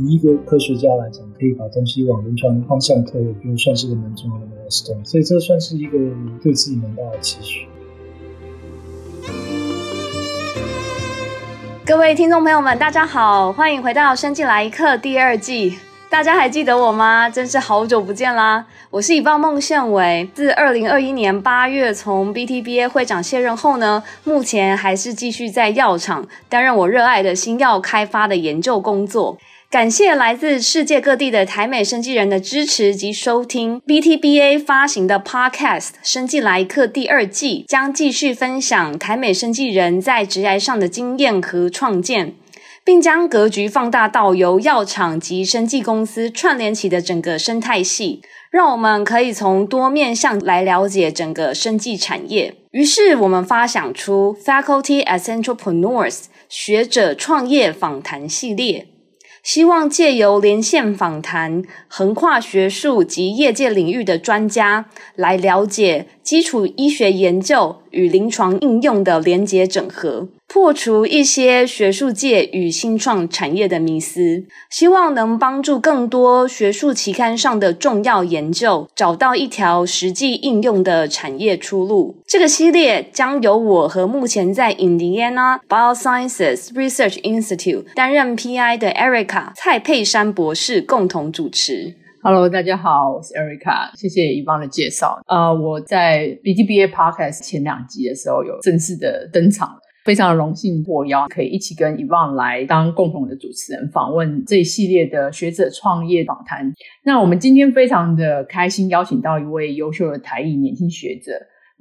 以一个科学家来讲，可以把东西往临床方向推，我觉得算是个蛮重要的事情。所以这算是一个对自己蛮大的期许。各位听众朋友们，大家好，欢迎回到《生技来一课》第二季。大家还记得我吗？真是好久不见啦！我是 Yvonne 孟宪伟，自二零二一年八月从 BTBA 会长卸任后呢，目前还是继续在药厂担任我热爱的新药开发的研究工作。感谢来自世界各地的台美生技人的支持及收听 BTBA 发行的 Podcast《生技来客》第二季，将继续分享台美生技人在职涯上的经验和创建。并将格局放大到由药厂及生技公司串联起的整个生态系，让我们可以从多面向来了解整个生技产业。于是，我们发想出 Faculty as Entrepreneurs 学者创业访谈系列。希望借由连线访谈，横跨学术及业界领域的专家，来了解基础医学研究与临床应用的连结整合，破除一些学术界与新创产业的迷思，希望能帮助更多学术期刊上的重要研究找到一条实际应用的产业出路。这个系列将由我和目前在 Indiana Biosciences Research Institute 担任 PI 的 Erica 蔡佩珊博士共同主持。Hello，大家好，我是 Erica，谢谢一帮的介绍。呃，我在 BTBA Podcast 前两集的时候有正式的登场了，非常荣幸获邀可以一起跟 Yvonne 来当共同的主持人，访问这一系列的学者创业访谈。那我们今天非常的开心，邀请到一位优秀的台裔年轻学者。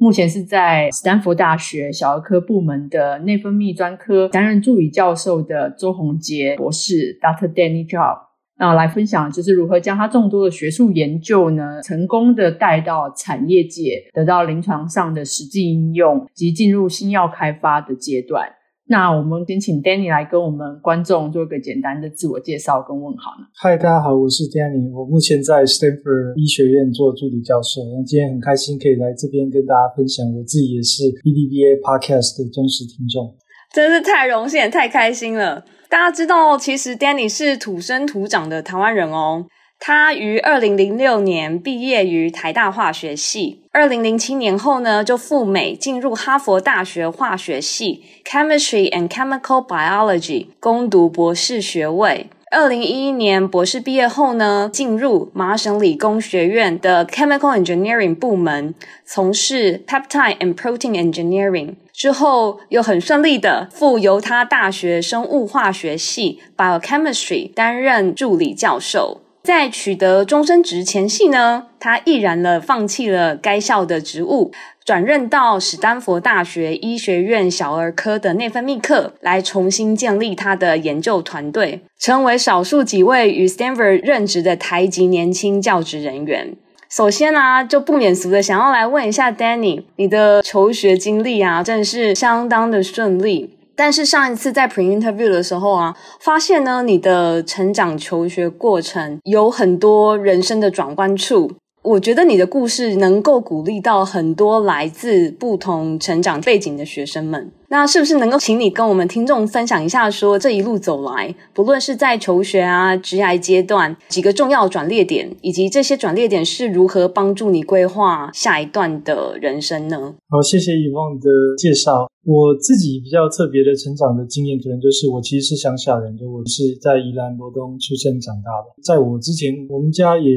目前是在斯坦福大学小儿科部门的内分泌专科担任助理教授的周宏杰博士，Dr. Danny Zhao，那来分享就是如何将他众多的学术研究呢，成功的带到产业界，得到临床上的实际应用及进入新药开发的阶段。那我们先请 Danny 来跟我们观众做一个简单的自我介绍跟问好呢。嗨，大家好，我是 Danny，我目前在 Stanford 医学院做助理教授。那今天很开心可以来这边跟大家分享，我自己也是 BDBA Podcast 的忠实听众，真是太荣幸也太开心了。大家知道，其实 Danny 是土生土长的台湾人哦。他于二零零六年毕业于台大化学系，二零零七年后呢，就赴美进入哈佛大学化学系 （Chemistry and Chemical Biology） 攻读博士学位。二零一一年博士毕业后呢，进入麻省理工学院的 Chemical Engineering 部门，从事 Peptide and Protein Engineering。之后又很顺利的赴犹他大学生物化学系 Biochemistry 担任助理教授。在取得终身职前夕呢，他毅然了放弃了该校的职务，转任到史丹佛大学医学院小儿科的内分泌科，来重新建立他的研究团队，成为少数几位与 Stanford 任职的台籍年轻教职人员。首先呢、啊，就不免俗的想要来问一下 Danny，你的求学经历啊，真的是相当的顺利。但是上一次在 pre interview 的时候啊，发现呢，你的成长求学过程有很多人生的转弯处。我觉得你的故事能够鼓励到很多来自不同成长背景的学生们。那是不是能够请你跟我们听众分享一下，说这一路走来，不论是在求学啊、职涯阶段几个重要转捩点，以及这些转捩点是如何帮助你规划下一段的人生呢？好，谢谢 Yvonne 的介绍。我自己比较特别的成长的经验，可能就是我其实是乡下人，就我是在宜兰罗东出生长大的。在我之前，我们家也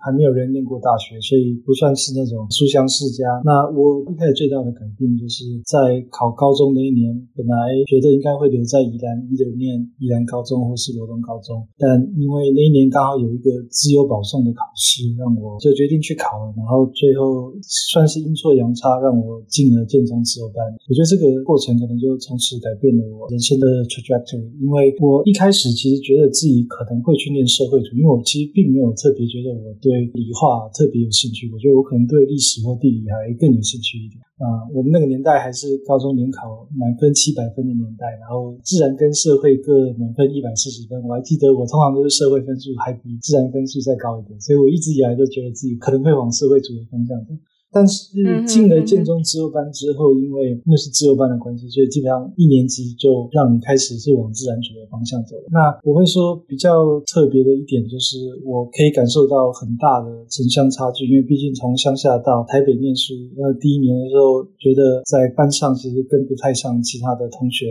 还没有人念过大学，所以不算是那种书香世家。那我一开始最大的改变，就是在考高中那一年，本来觉得应该会留在宜兰，一直念宜兰高中或是罗东高中，但因为那一年刚好有一个资优保送的考试，让我就决定去考了。然后最后算是阴错阳差，让我进了建中资优班。我觉得这个。过程可能就从此改变了我人生的 trajectory，因为我一开始其实觉得自己可能会去念社会组，因为我其实并没有特别觉得我对理化特别有兴趣，我觉得我可能对历史或地理还更有兴趣一点。啊，我们那个年代还是高中联考满分七百分的年代，然后自然跟社会各满分一百四十分，我还记得我通常都是社会分数还比自然分数再高一点，所以我一直以来都觉得自己可能会往社会主义方向走。但是进了建中自由班之后，因为那是自由班的关系，所以基本上一年级就让你开始是往自然组的方向走。那我会说比较特别的一点就是，我可以感受到很大的城乡差距，因为毕竟从乡下到台北念书，那第一年的时候觉得在班上其实跟不太上其他的同学。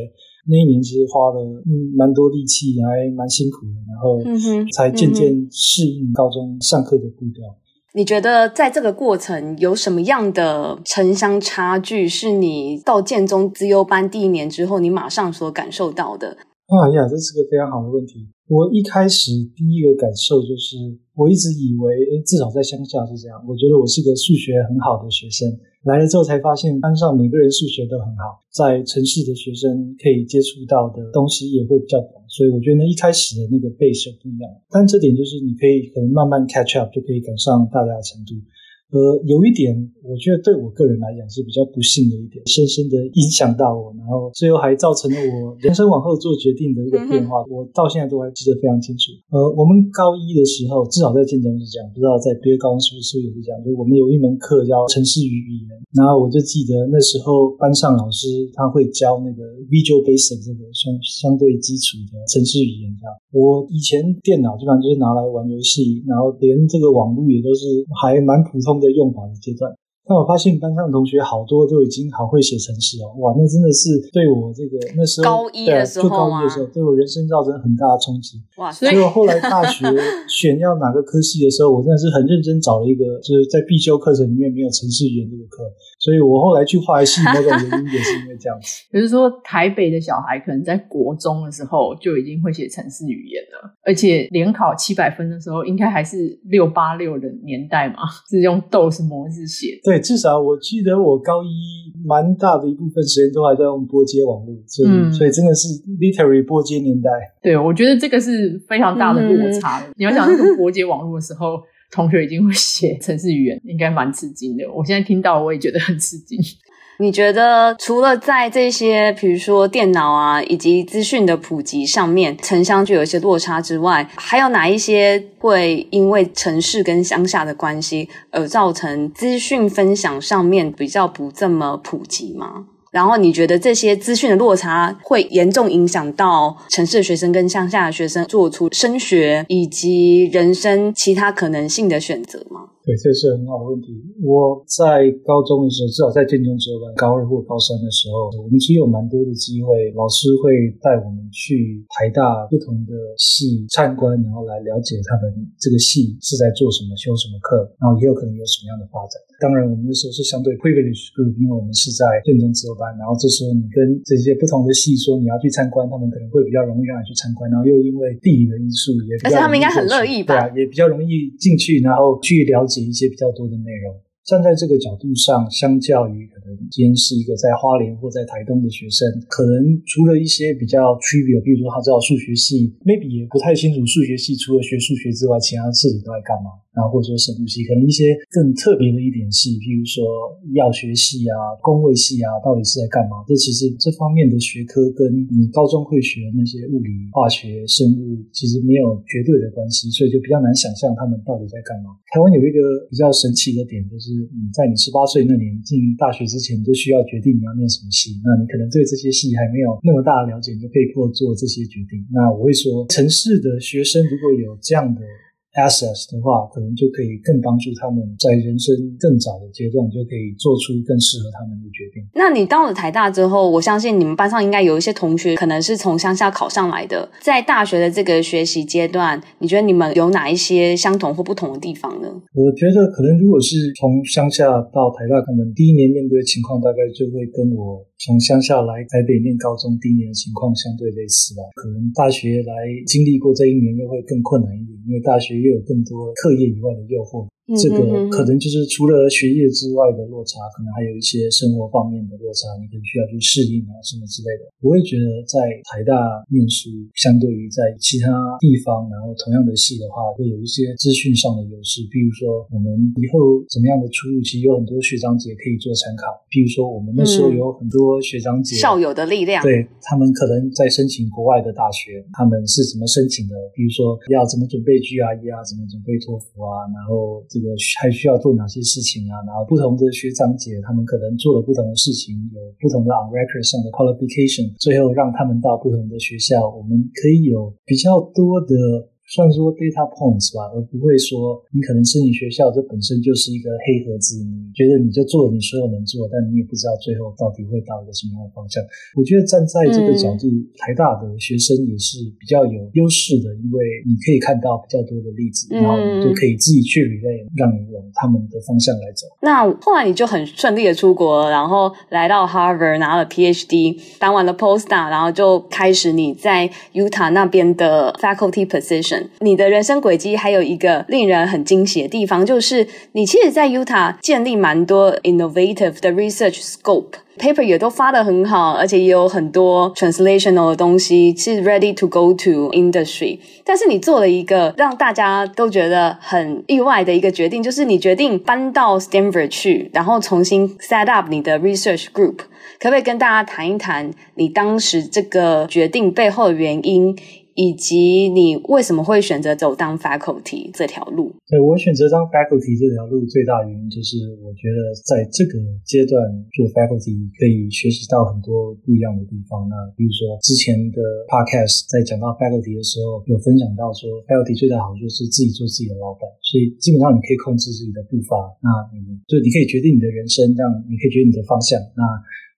那一年其实花了嗯蛮多力气，还蛮辛苦的，然后才渐渐适应高中上课的步调。你觉得在这个过程有什么样的城乡差距，是你到建中资优班第一年之后，你马上所感受到的？啊呀，这是个非常好的问题。我一开始第一个感受就是，我一直以为，至少在乡下是这样。我觉得我是个数学很好的学生。来了之后才发现，班上每个人数学都很好，在城市的学生可以接触到的东西也会比较广，所以我觉得呢，一开始的那个背诵不一样，但这点就是你可以可能慢慢 catch up 就可以赶上大家的程度。呃，有一点，我觉得对我个人来讲是比较不幸的一点，深深的影响到我，然后最后还造成了我人生往后做决定的一个变化。我到现在都还记得非常清楚。呃，我们高一的时候，至少在建中是这样，不知道在别的高中是不是也是这样。就我们有一门课叫程式语言，然后我就记得那时候班上老师他会教那个 Visual Basic 这个相相对基础的城市语言，这样。我以前电脑基本上就是拿来玩游戏，然后连这个网络也都是还蛮普通的。用法的阶段。但我发现班上的同学好多都已经好会写程式哦，哇，那真的是对我这个那时候高一的时候，就高一的时候，对我人生造成很大的冲击。哇，所以我后来大学 选要哪个科系的时候，我真的是很认真找了一个，就是在必修课程里面没有程式语言这个课。所以我后来去化学系那个原因也是因为这样子。比如说，台北的小孩可能在国中的时候就已经会写城市语言了，而且联考七百分的时候，应该还是六八六的年代嘛，是用 DOS 模式写的。对，至少我记得我高一蛮大的一部分时间都还在用拨接网络，所以、嗯、所以真的是 literally 拨接年代。对，我觉得这个是非常大的落差。嗯、你要想用拨接网络的时候，同学已经会写程式语言，应该蛮吃惊的。我现在听到我也觉得很吃惊。你觉得除了在这些，比如说电脑啊，以及资讯的普及上面，城乡就有一些落差之外，还有哪一些会因为城市跟乡下的关系而造成资讯分享上面比较不这么普及吗？然后你觉得这些资讯的落差会严重影响到城市的学生跟乡下的学生做出升学以及人生其他可能性的选择吗？对，这是很好的问题。我在高中的时候，至少在建中资优班高二或高三的时候，我们其实有蛮多的机会，老师会带我们去台大不同的系参观，然后来了解他们这个系是在做什么、修什么课，然后也有可能有什么样的发展。当然，我们那时候是相对 privileged group，因为我们是在建中资优班，然后这时候你跟这些不同的系说你要去参观，他们可能会比较容易让你去参观，然后又因为地理的因素也比较，而且他们应该很乐意吧？对啊，也比较容易进去，然后去了解。一些比较多的内容。站在这个角度上，相较于可能今天是一个在花莲或在台东的学生，可能除了一些比较 trivial，比如说他知道数学系，maybe 也不太清楚数学系除了学数学之外，其他事情都在干嘛。然后或者说生物系，可能一些更特别的一点系，譬如说药学系啊、工卫系啊，到底是在干嘛？这其实这方面的学科跟你高中会学那些物理、化学、生物其实没有绝对的关系，所以就比较难想象他们到底在干嘛。台湾有一个比较神奇的点，就是。你在你十八岁那年进大学之前，你就需要决定你要念什么系。那你可能对这些系还没有那么大的了解，你就被迫做这些决定。那我会说，城市的学生如果有这样的。Access 的话，可能就可以更帮助他们在人生更早的阶段就可以做出更适合他们的决定。那你到了台大之后，我相信你们班上应该有一些同学可能是从乡下考上来的。在大学的这个学习阶段，你觉得你们有哪一些相同或不同的地方呢？我觉得可能如果是从乡下到台大，可能第一年面对的情况大概就会跟我从乡下来台北念高中第一年的情况相对类似吧。可能大学来经历过这一年，又会更困难一点，因为大学。又有更多课业以外的诱惑。这个可能就是除了学业之外的落差，可能还有一些生活方面的落差，你可能需要去适应啊什么之类的。我会觉得在台大念书，相对于在其他地方，然后同样的系的话，会有一些资讯上的优势。比如说，我们以后怎么样的出路，其实有很多学长姐可以做参考。比如说，我们那时候有很多学长姐，校友的力量，对，他们可能在申请国外的大学，他们是怎么申请的？比如说要怎么准备 GRE 啊，怎么准备托福啊，然后。这个还需要做哪些事情啊，然后不同的学长姐他们可能做了不同的事情，有不同的 on record 上的 qualification，最后让他们到不同的学校，我们可以有比较多的。算说 data points 吧，而不会说你可能申请学校，这本身就是一个黑盒子，你觉得你就做了你所有能做，但你也不知道最后到底会到一个什么样的方向。我觉得站在这个角度，嗯、台大的学生也是比较有优势的，因为你可以看到比较多的例子，嗯、然后你就可以自己去 relay，让你往他们的方向来走。那后来你就很顺利的出国，然后来到 Harvard 拿了 PhD，当完了 postdoc，然后就开始你在 Utah 那边的 faculty position。你的人生轨迹还有一个令人很惊喜的地方，就是你其实，在 Utah 建立蛮多 innovative 的 research scope，paper 也都发得很好，而且也有很多 translational 的东西是 ready to go to industry。但是你做了一个让大家都觉得很意外的一个决定，就是你决定搬到 Stanford 去，然后重新 set up 你的 research group。可不可以跟大家谈一谈你当时这个决定背后的原因？以及你为什么会选择走当 faculty 这条路？对，我选择当 faculty 这条路最大原因就是，我觉得在这个阶段做 faculty 可以学习到很多不一样的地方。那比如说之前的 podcast 在讲到 faculty 的时候，有分享到说 faculty 最大好处就是自己做自己的老板，所以基本上你可以控制自己的步伐，那你就你可以决定你的人生，这样你可以决定你的方向。那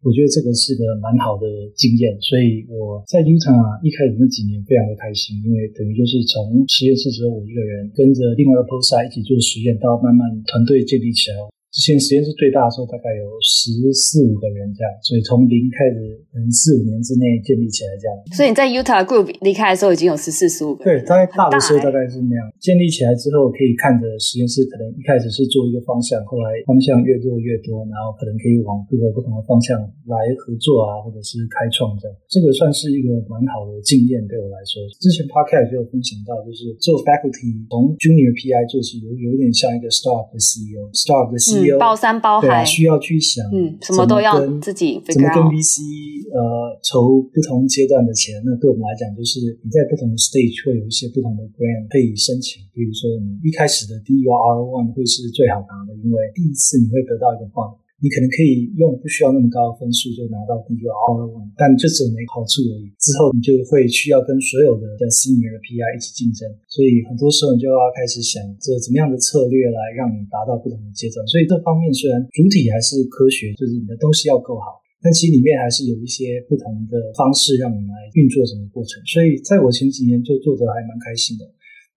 我觉得这个是个蛮好的经验，所以我在 Utah 一开始那几年非常的开心，因为等于就是从实验室只有我一个人，跟着另外一个 p o s t 一起做实验，到慢慢团队建立起来。之前实验室最大的时候大概有十四五个人这样，所以从零开始，可能四五年之内建立起来这样。所以你在 Utah Group 离开的时候已经有十四十五个人。对，大概大的时候大概是那样。建立起来之后，可以看着实验室可能一开始是做一个方向，后来方向越做越多，然后可能可以往各个不同的方向来合作啊，或者是开创这样。这个算是一个蛮好的经验对我来说。之前 Podcast 就有分享到，就是做 Faculty 从 Junior PI 做起，有有点像一个 Startup 的 CEO，Startup 的 CEO。包山包海，需要去想，嗯，什么都要自己怎么跟 VC 呃筹不同阶段的钱。那对我们来讲，就是你在不同的 stage 会有一些不同的 grant 可以申请。比如说，你一开始的第一个 R1 会是最好拿的，因为第一次你会得到一个 fund。你可能可以用不需要那么高的分数就拿到第一个 R1，但这只有没好处而已。之后你就会需要跟所有的叫 Senior PI 一起竞争，所以很多时候你就要开始想这怎么样的策略来让你达到不同的阶段。所以这方面虽然主体还是科学，就是你的东西要够好，但其实里面还是有一些不同的方式让你来运作整个过程。所以在我前几年就做得还蛮开心的。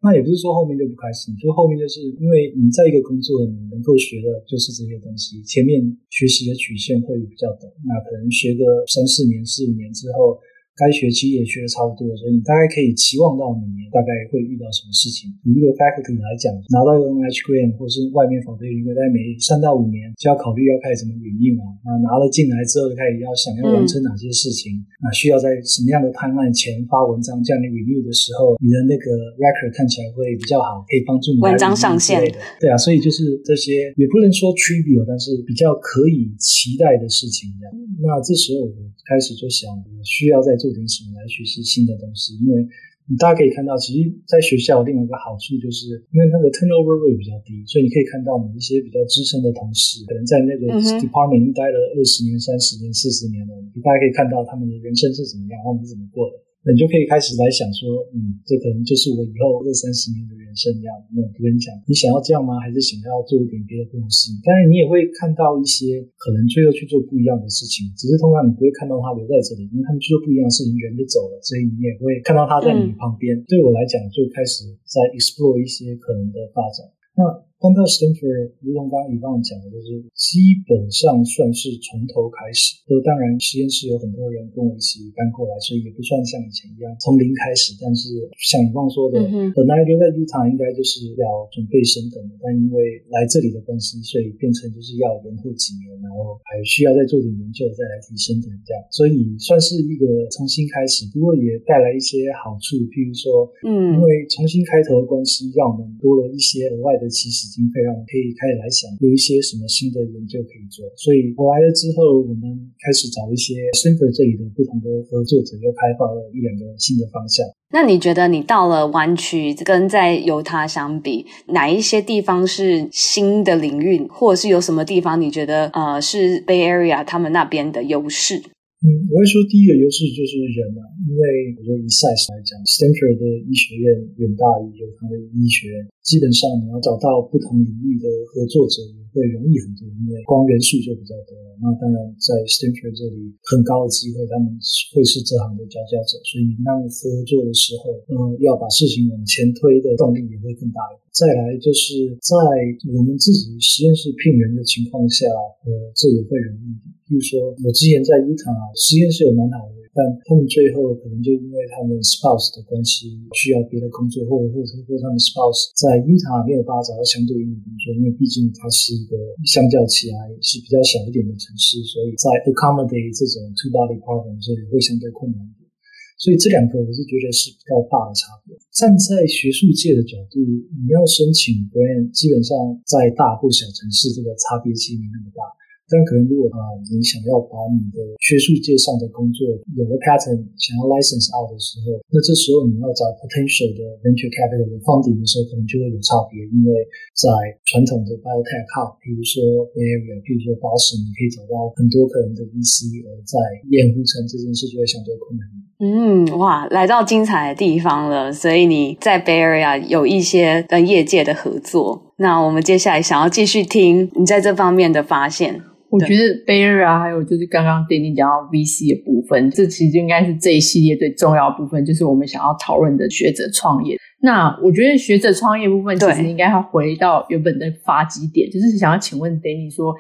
那也不是说后面就不开心，就后面就是因为你在一个工作，你能够学的就是这些东西，前面学习的曲线会比较陡，那可能学个三四年、四五年之后。该学期也学的差不多，所以你大概可以期望到明年大概会遇到什么事情。以一个 faculty 来讲，拿到一个 NIH grant 或是外面 foundation，大概每三到五年就要考虑要开始怎么运用啊。那拿了进来之后，就开始要想要完成哪些事情，那、嗯、需要在什么样的 timeline 前发文章，这样你 review 的时候，你的那个 record 看起来会比较好，可以帮助你文章上线的。对啊，所以就是这些也不能说 trivial，但是比较可以期待的事情这样。那这时候我开始就想，需要在做。做点什么来学习新的东西？因为你大家可以看到，其实在学校另外一个好处就是，因为那个 turnover rate 比较低，所以你可以看到我们一些比较资深的同事，可能在那个 department 待了二十年、三十年、四十年了，你大家可以看到他们的人生是怎么样，他们是怎么过的。你就可以开始来想说，嗯，这可能就是我以后二三十年的人生这样。那我跟你讲，你想要这样吗？还是想要做一点别的东西？当然，你也会看到一些可能最后去做不一样的事情，只是通常你不会看到他留在这里，因为他们去做不一样的事情，人就走了，所以你也会看到他在你旁边。嗯、对我来讲，就开始在 explore 一些可能的发展。那。搬到 Stanford，如同刚刚 Yvonne 讲的，就是基本上算是从头开始。都当然，实验室有很多人跟我一起搬过来，所以也不算像以前一样从零开始。但是像 Yvonne 说的，嗯、本来留在 Utah 应该就是要准备升等的，但因为来这里的关系，所以变成就是要延后几年，然后还需要再做点研究，再来提升等这样。所以算是一个重新开始，不过也带来一些好处，譬如说，嗯，因为重新开头的关系，让我们多了一些额外的起经费，让我们可以开始来想有一些什么新的研究可以做。所以我来了之后，我们开始找一些 s t a n 这里的不同的合作者，又开发了一两个新的方向。那你觉得你到了湾区，跟在犹他相比，哪一些地方是新的领域，或者是有什么地方你觉得呃是 Bay Area 他们那边的优势？嗯，我会说第一个优势就是人啊，因为我觉得以 size 来讲，Stanford 的医学院远大于犹他的医学院，基本上你要找到不同领域的合作者会容易很多，因为光源数就比较多。那当然在 Stanford 这里很高的机会，他们会是这行的佼佼者，所以你跟他们合作的时候，嗯，要把事情往前推的动力也会更大一点。再来就是在我们自己实验室聘人的情况下，呃，这也会容易一点。比如说，我之前在 Utah 实验室有蛮好的，但他们最后可能就因为他们 spouse 的关系需要别的工作，或者或者或者他们 spouse 在 Utah 没有办法找到相对应的工作，因为毕竟它是一个相较起来是比较小一点的城市，所以在 accommodate 这种 two body problem 所以会相对困难一点。所以这两个我是觉得是比较大的差别。站在学术界的角度，你要申请 grant，基本上在大或小城市这个差别其实没那么大。但可能如果啊，你想要把你的学术界上的工作有了 pattern，想要 license out 的时候，那这时候你要找 potential 的 venture capital 的 funding 的时候，可能就会有差别。因为在传统的 biotech hub，比如说 Bay Area，比如说 Boston，你可以找到很多可能的 VC，而在盐湖城这件事就会相对困难。嗯，哇，来到精彩的地方了，所以你在 Bay Area 有一些跟业界的合作。那我们接下来想要继续听你在这方面的发现。我觉得 Bay Area 还有就是刚刚 Danny 讲到 VC 的部分，这其实就应该是这一系列最重要的部分，就是我们想要讨论的学者创业。那我觉得学者创业部分其实应该要回到原本的发基点，就是想要请问 Danny 说，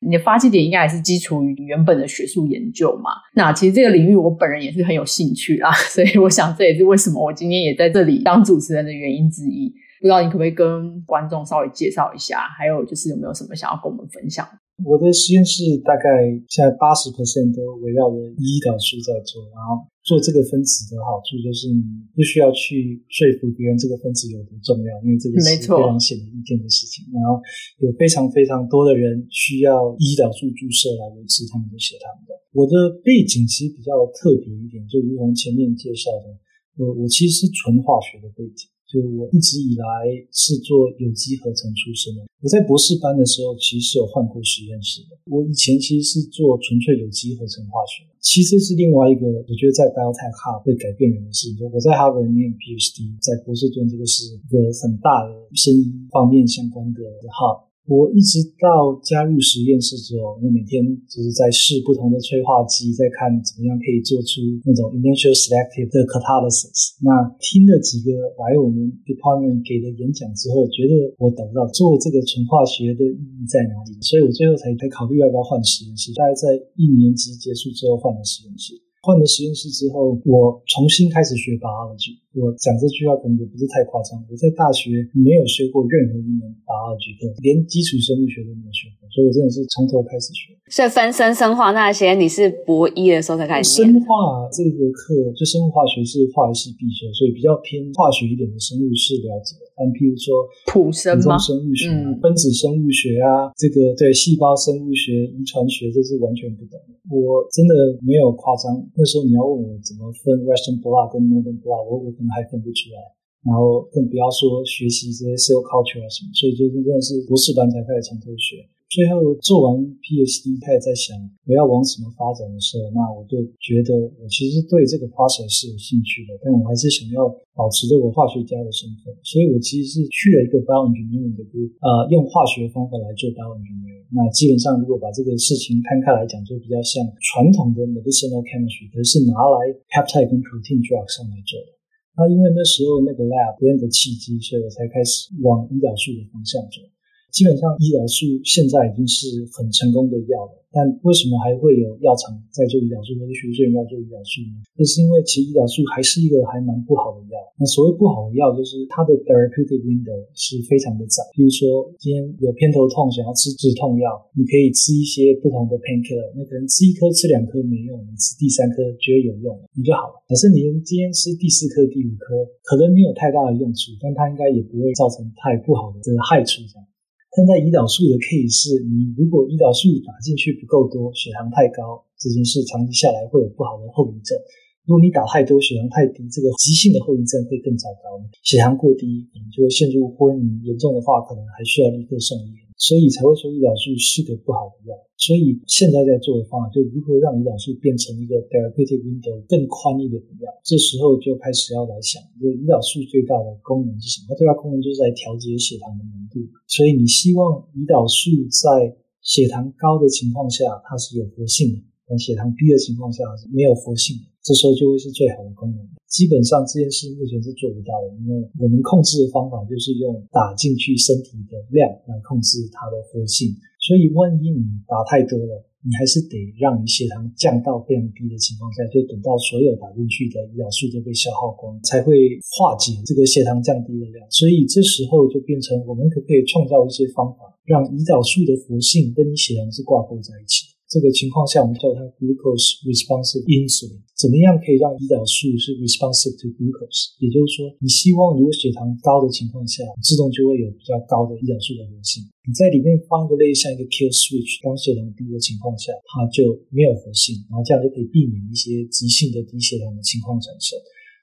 你的发基点应该还是基础于原本的学术研究嘛？那其实这个领域我本人也是很有兴趣啊，所以我想这也是为什么我今天也在这里当主持人的原因之一。不知道你可不可以跟观众稍微介绍一下，还有就是有没有什么想要跟我们分享？我的实验室大概现在八十 percent 都围绕着胰岛素在做，然后做这个分子的好处就是你不需要去说服别人这个分子有多重要，因为这个是非常显而易见的事情。然后有非常非常多的人需要胰岛素注射来维持他们的血糖的。我的背景其实比较特别一点，就如同前面介绍的，我我其实是纯化学的背景。就我一直以来是做有机合成出身的。我在博士班的时候，其实是有换过实验室的。我以前其实是做纯粹有机合成化学，其实是另外一个我觉得在 biotech hub 会改变人的事。我在哈佛念 PhD，在波士顿这个是一个很大的生医方面相关的 hub。我一直到加入实验室之后，我每天就是在试不同的催化剂，在看怎么样可以做出那种 initial selective 的 catalysis。那听了几个来我们 department 给的演讲之后，觉得我懂到做这个纯化学的意义在哪里，所以我最后才才考虑要不要换实验室。大概在一年级结束之后换了实验室。换了实验室之后，我重新开始学 biology。我讲这句话可能也不是太夸张。我在大学没有修过任何一门 biology 课，连基础生物学都没有学过，所以我真的是从头开始学。所以分生生化那些，你是博一的时候才开始。生化这个课就生物化学是化学系必修，所以比较偏化学一点的生物是了解。但譬如说普生吗？生物学、嗯、分子生物学啊，这个对细胞生物学、遗传学，这是完全不懂的。我真的没有夸张。那时候你要问我怎么分 Western blot 跟 Northern blot，我我可能还分不出来。然后更不要说学习这些 cell culture 啊什么，所以就是真的是博士班才开始从头学。最后做完 PhD，开始在想我要往什么发展的时候，那我就觉得我其实对这个 process 是有兴趣的，但我还是想要保持着我化学家的身份，所以我其实是去了一个 bioengineering 的 group，呃，用化学方法来做 bioengineering。那基本上如果把这个事情摊开来讲，就比较像传统的 medicinal chemistry，可是拿来 peptide 跟 protein drug 上来做的。那因为那时候那个 lab 不认得契机，所以我才开始往胰岛素的方向走。基本上，胰岛素现在已经是很成功的药了，但为什么还会有药厂在做胰岛素，或者学术人要做胰岛素呢？这是因为其实胰岛素还是一个还蛮不好的药。那所谓不好的药，就是它的 therapeutic window 是非常的窄。比如说，今天有偏头痛，想要吃止痛药，你可以吃一些不同的 painkiller，那可能吃一颗、吃两颗没用，你吃第三颗觉得有用，你就好了。可是你今天吃第四颗、第五颗，可能没有太大的用处，但它应该也不会造成太不好的这个害处这样。但在胰岛素的 case 是，你如果胰岛素打进去不够多，血糖太高，这件事长期下来会有不好的后遗症。如果你打太多，血糖太低，这个急性的后遗症会更糟糕。血糖过低，你就会陷入昏迷，严重的话可能还需要立刻送医。所以才会说胰岛素是个不好的药。所以现在在做的方法，就如何让胰岛素变成一个 therapeutic window 更宽一点的药。这时候就开始要来想，这个胰岛素最大的功能是什么？它最大功能就是在调节血糖的浓度。所以你希望胰岛素在血糖高的情况下，它是有活性的；但血糖低的情况下是没有活性的。这时候就会是最好的功能。基本上这件事目前是做不到的，因为我们控制的方法就是用打进去身体的量来控制它的活性。所以万一你打太多了，你还是得让你血糖降到非常低的情况下，就等到所有打进去的胰岛素都被消耗光，才会化解这个血糖降低的量。所以这时候就变成我们可不可以创造一些方法，让胰岛素的活性跟你血糖是挂钩在一起。这个情况下，我们叫它 glucose responsive insulin。怎么样可以让胰岛素是 responsive to glucose？也就是说，你希望如果血糖高的情况下，自动就会有比较高的胰岛素的活性。你在里面放一个类似像一个 kill switch，当血糖低的情况下，它就没有活性，然后这样就可以避免一些急性的低血糖的情况产生。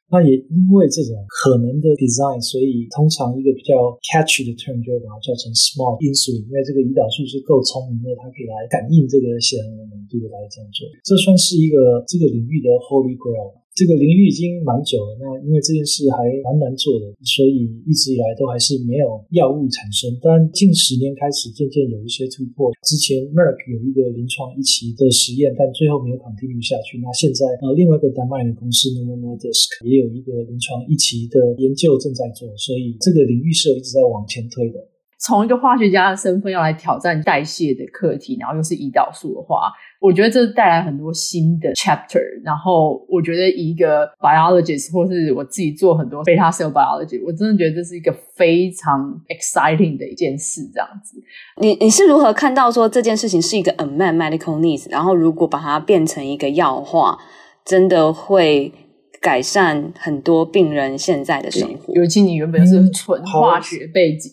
那也因为这种可能的 design，所以通常一个比较 catchy 的 term 就会把它叫成 small insulin，因为这个胰岛素是够聪明的，它可以来感应这个血糖的浓度来这样做。这算是一个这个领域的 holy grail。这个领域已经蛮久了，那因为这件事还蛮难做的，所以一直以来都还是没有药物产生。但近十年开始渐渐有一些突破。之前 Merck 有一个临床一期的实验，但最后没有 continue 下去。那现在呃，另外一个丹麦的公司 Novo Nordisk 也有一个临床一期的研究正在做，所以这个领域是一直在往前推的。从一个化学家的身份要来挑战代谢的课题，然后又是胰岛素的话，我觉得这带来很多新的 chapter。然后我觉得一个 biologist 或是我自己做很多 beta cell biology，我真的觉得这是一个非常 exciting 的一件事。这样子，你你是如何看到说这件事情是一个 unmet medical needs？然后如果把它变成一个药化，真的会改善很多病人现在的生活？尤其你原本是纯化学背景。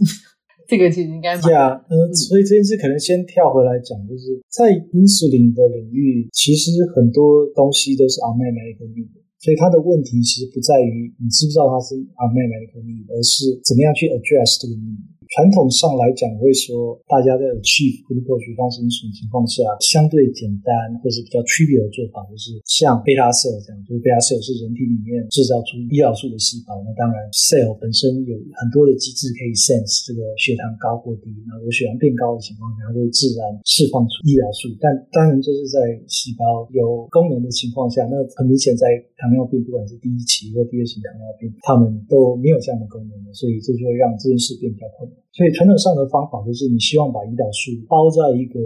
嗯这个其实应该对啊，嗯，所以这件事可能先跳回来讲，就是在 insulin 的领域，其实很多东西都是 unmet medical need，所以它的问题其实不在于你知不知道它是 unmet medical need，而是怎么样去 address 这个 need。传统上来讲，会说大家在 achieve glucose 方程式的情况下，相对简单或是比较 trivial 的做法，就是像 beta cell 这样，就是 beta cell 是人体里面制造出胰岛素的细胞。那当然，cell 本身有很多的机制可以 sense 这个血糖高或低。那如果血糖变高的情况下，它会自然释放出胰岛素。但当然，这是在细胞有功能的情况下。那很明显，在糖尿病，不管是第一期或第二期糖尿病，他们都没有这样的功能的，所以这就会让这件事变比较困难。所以传统上的方法就是，你希望把胰岛素包在一个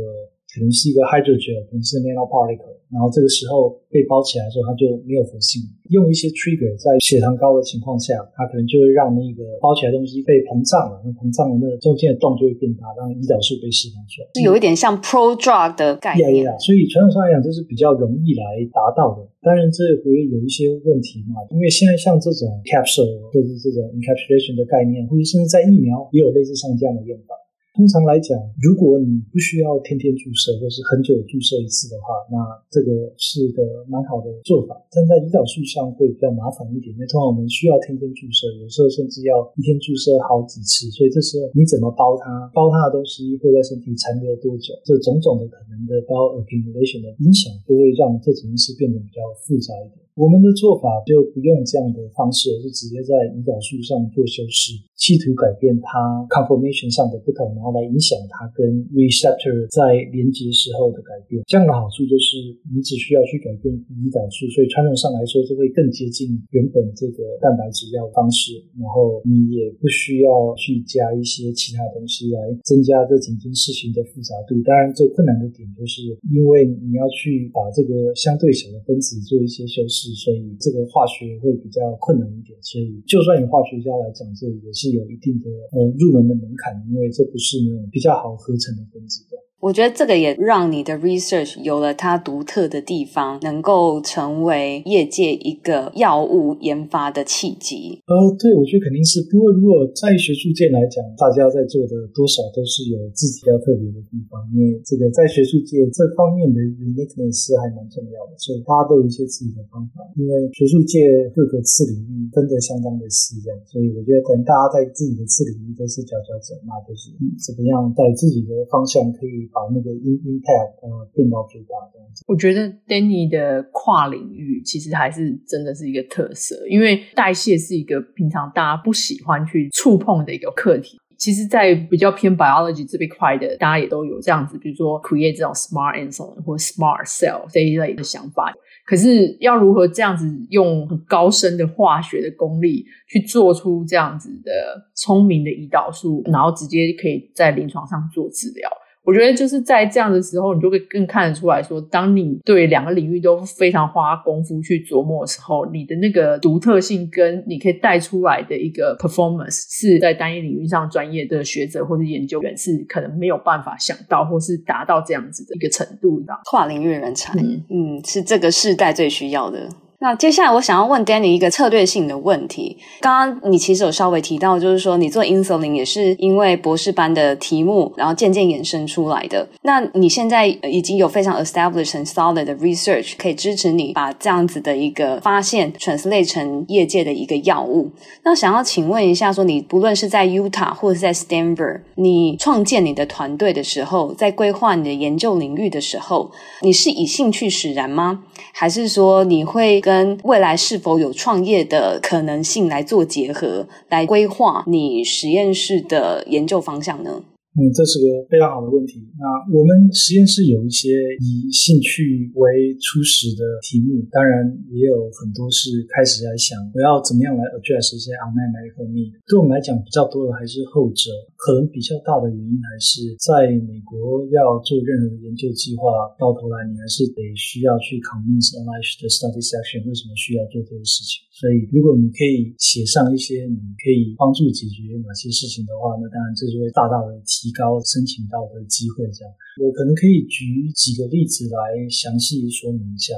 可能是一个 hydrogel，可能是 nanoparticle，然后这个时候被包起来的时候，它就没有活性。用一些 trigger 在血糖高的情况下，它可能就会让那个包起来的东西被膨胀了，那膨胀了，那中间的洞就会变大，让胰岛素被释放出来。是有一点像 prodrug 的概念。Yeah, yeah, 所以传统上来讲，这是比较容易来达到的。当然，这会有一些问题嘛，因为现在像这种 capsule 或者是这种 encapsulation 的概念，或者甚至在疫苗也有类似像这样的用法。通常来讲，如果你不需要天天注射，或是很久注射一次的话，那这个是个蛮好的做法。但在胰岛素上会比较麻烦一点，因为通常我们需要天天注射，有时候甚至要一天注射好几次。所以这时候你怎么包它，包它的东西会在身体残留多久，这种种的可能的包 accumulation 的影响，就会让这整件事变得比较复杂一点。我们的做法就不用这样的方式，而是直接在胰岛素上做修饰。企图改变它 conformation 上的不同，然后来影响它跟 receptor 在连接时候的改变。这样的好处就是你只需要去改变胰岛素，所以传统上来说就会更接近原本这个蛋白质药方式。然后你也不需要去加一些其他东西来增加这整件事情的复杂度。当然，最困难的点就是因为你要去把这个相对小的分子做一些修饰，所以这个化学会比较困难一点。所以就算以化学家来讲，这也是。有一定的呃入门的门槛，因为这不是那种比较好合成的分子的。我觉得这个也让你的 research 有了它独特的地方，能够成为业界一个药物研发的契机。呃，对，我觉得肯定是。不过，如果在学术界来讲，大家在做的多少都是有自己要特别的地方，因为这个在学术界这方面的 uniqueness 还蛮重要的，所以大家都有一些自己的方法。因为学术界各个次领域分得相当的细，这样，所以我觉得可能大家在自己的次领域都是佼佼者，那就是怎么样在自己的方向可以。把那个 impact 呃变到最大这样子。我觉得 Danny 的跨领域其实还是真的是一个特色，因为代谢是一个平常大家不喜欢去触碰的一个课题。其实，在比较偏 biology 这边块的，大家也都有这样子，比如说 create 这种 smart insulin 或 smart cell 这一类的想法。可是，要如何这样子用很高深的化学的功力去做出这样子的聪明的胰岛素，然后直接可以在临床上做治疗？我觉得就是在这样的时候，你就会更看得出来说，当你对两个领域都非常花功夫去琢磨的时候，你的那个独特性跟你可以带出来的一个 performance，是在单一领域上专业的学者或者研究员是可能没有办法想到，或是达到这样子的一个程度的跨领域人才。嗯，嗯，是这个世代最需要的。那接下来我想要问 Danny 一个策略性的问题。刚刚你其实有稍微提到，就是说你做 insulin 也是因为博士班的题目，然后渐渐衍生出来的。那你现在已经有非常 established and solid 的 research 可以支持你把这样子的一个发现 translate 成业界的一个药物。那想要请问一下，说你不论是在 Utah 或者是在 Stanford，你创建你的团队的时候，在规划你的研究领域的时候，你是以兴趣使然吗？还是说你会跟未来是否有创业的可能性来做结合，来规划你实验室的研究方向呢？嗯，这是个非常好的问题。那我们实验室有一些以兴趣为初始的题目，当然也有很多是开始在想我要怎么样来 address 一些 unmet medical need。对我们来讲，比较多的还是后者。可能比较大的原因还是在美国要做任何的研究计划，到头来你还是得需要去 convince NIH 的 study section 为什么需要做这个事情。所以，如果你可以写上一些你可以帮助解决哪些事情的话，那当然这就会大大的提高申请到的机会。这样，我可能可以举几个例子来详细说明一下。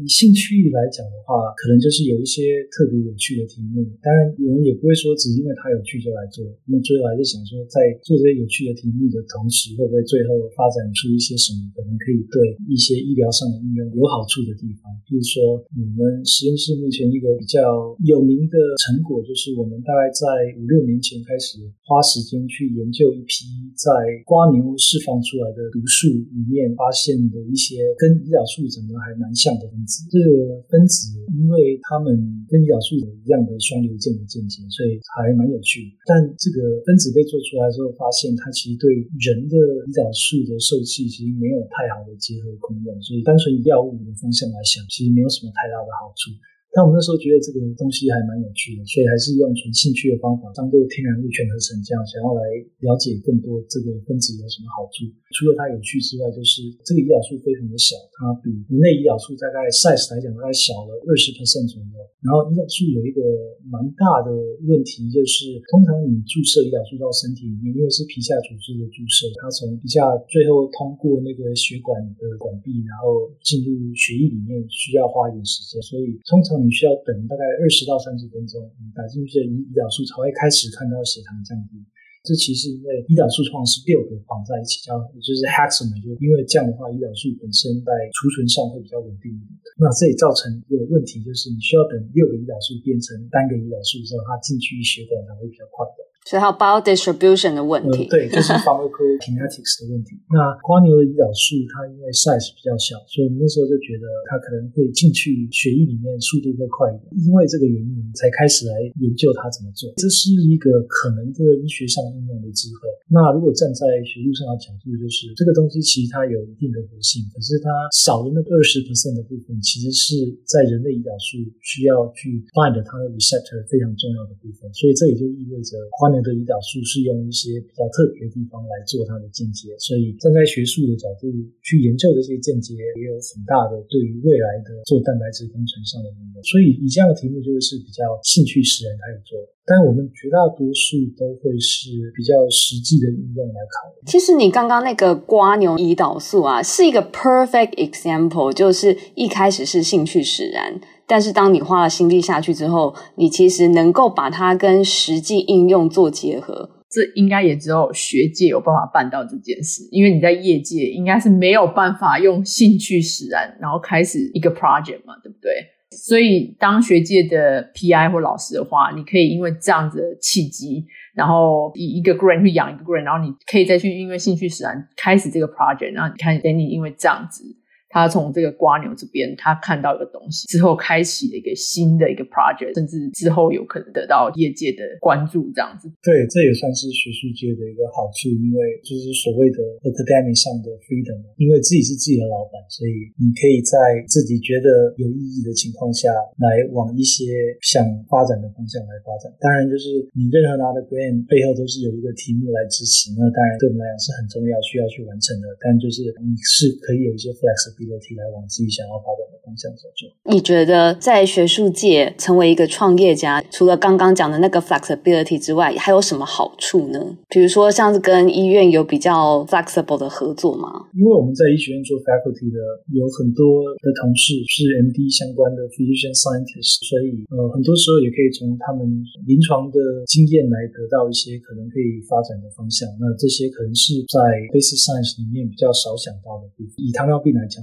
以兴趣来讲的话，可能就是有一些特别有趣的题目。当然，我们也不会说只因为它有趣就来做。那最后还是想说，在做这些有趣的题目的同时，会不会最后发展出一些什么可能可以对一些医疗上的应用有好处的地方？比如说，我们实验室目前一个比较有名的成果，就是我们大概在五六年前开始花时间去研究一批在瓜牛释放出来的毒素里面发现的一些跟胰岛素长得还蛮像的东西。这个分子，因为它们跟胰岛素有一样的双流键的键结，所以还蛮有趣的。但这个分子被做出来之后，发现它其实对人的胰岛素的受气其实没有太好的结合功用，所以单纯以药物的方向来想，其实没有什么太大的好处。但我们那时候觉得这个东西还蛮有趣的，所以还是用纯兴趣的方法，当做天然物全合成这样，想要来了解更多这个分子有什么好处。除了它有趣之外，就是这个胰岛素非常的小，它比人类胰岛素大概 size 来讲大概小了二十 percent 左右。然后胰岛素有一个蛮大的问题，就是通常你注射胰岛素到身体里面，因为是皮下组织的注射，它从皮下最后通过那个血管的管壁，然后进入血液里面，需要花一点时间，所以通常。你需要等大概二十到三十分钟，你打进去的胰胰岛素才会开始看到血糖降低。这其实因为胰岛素通常是六个绑在一起，叫就是 hexamer，就因为这样的话，胰岛素本身在储存上会比较稳定。那这也造成一个问题，就是你需要等六个胰岛素变成单个胰岛素之后，它进去血管才会比较快的。所以还有 biodistribution 的问题，呃、对，就是 pharmacokinetics 的问题。那蜗牛的胰岛素它因为 size 比较小，所以我们那时候就觉得它可能会进去血液里面速度会快一点。因为这个原因，才开始来研究它怎么做。这是一个可能的医学上应用的机会。那如果站在学术上的角度，就是这个东西其实它有一定的活性，可是它少了那个二十 percent 的部分，其实是在人类胰岛素需要去 find 它的 receptor 非常重要的部分。所以这也就意味着牛的胰岛素是用一些比较特别的地方来做它的间接，所以站在学术的角度去研究这些间接，也有很大的对于未来的做蛋白质工程上的应用。所以以这样的题目就是比较兴趣使然开始做，但我们绝大多数都会是比较实际的应用来考虑。其实你刚刚那个瓜牛胰岛素啊，是一个 perfect example，就是一开始是兴趣使然。但是当你花了心力下去之后，你其实能够把它跟实际应用做结合，这应该也只有学界有办法办到这件事，因为你在业界应该是没有办法用兴趣使然，然后开始一个 project 嘛，对不对？所以当学界的 PI 或老师的话，你可以因为这样子的契机，然后以一个 grant 去养一个 grant，然后你可以再去因为兴趣使然开始这个 project，然后你看 Danny 因为这样子。他从这个瓜牛这边，他看到一个东西之后，开启了一个新的一个 project，甚至之后有可能得到业界的关注，这样子。对，这也算是学术界的一个好处，因为就是所谓的 academic 上的 freedom，因为自己是自己的老板，所以你可以在自己觉得有意义的情况下来往一些想发展的方向来发展。当然，就是你任何拿的 grant 背后都是有一个题目来支持，那当然对我们来讲是很重要，需要去完成的。但就是你是可以有一些 flexible。一个题来往自己想要发展的方向走。你觉得在学术界成为一个创业家，除了刚刚讲的那个 flexibility 之外，还有什么好处呢？比如说，像是跟医院有比较 flexible 的合作吗？因为我们在医学院做 faculty 的有很多的同事是 MD 相关的 physician scientist，所以呃，很多时候也可以从他们临床的经验来得到一些可能可以发展的方向。那这些可能是在 basic science 里面比较少想到的部分。以糖尿病来讲。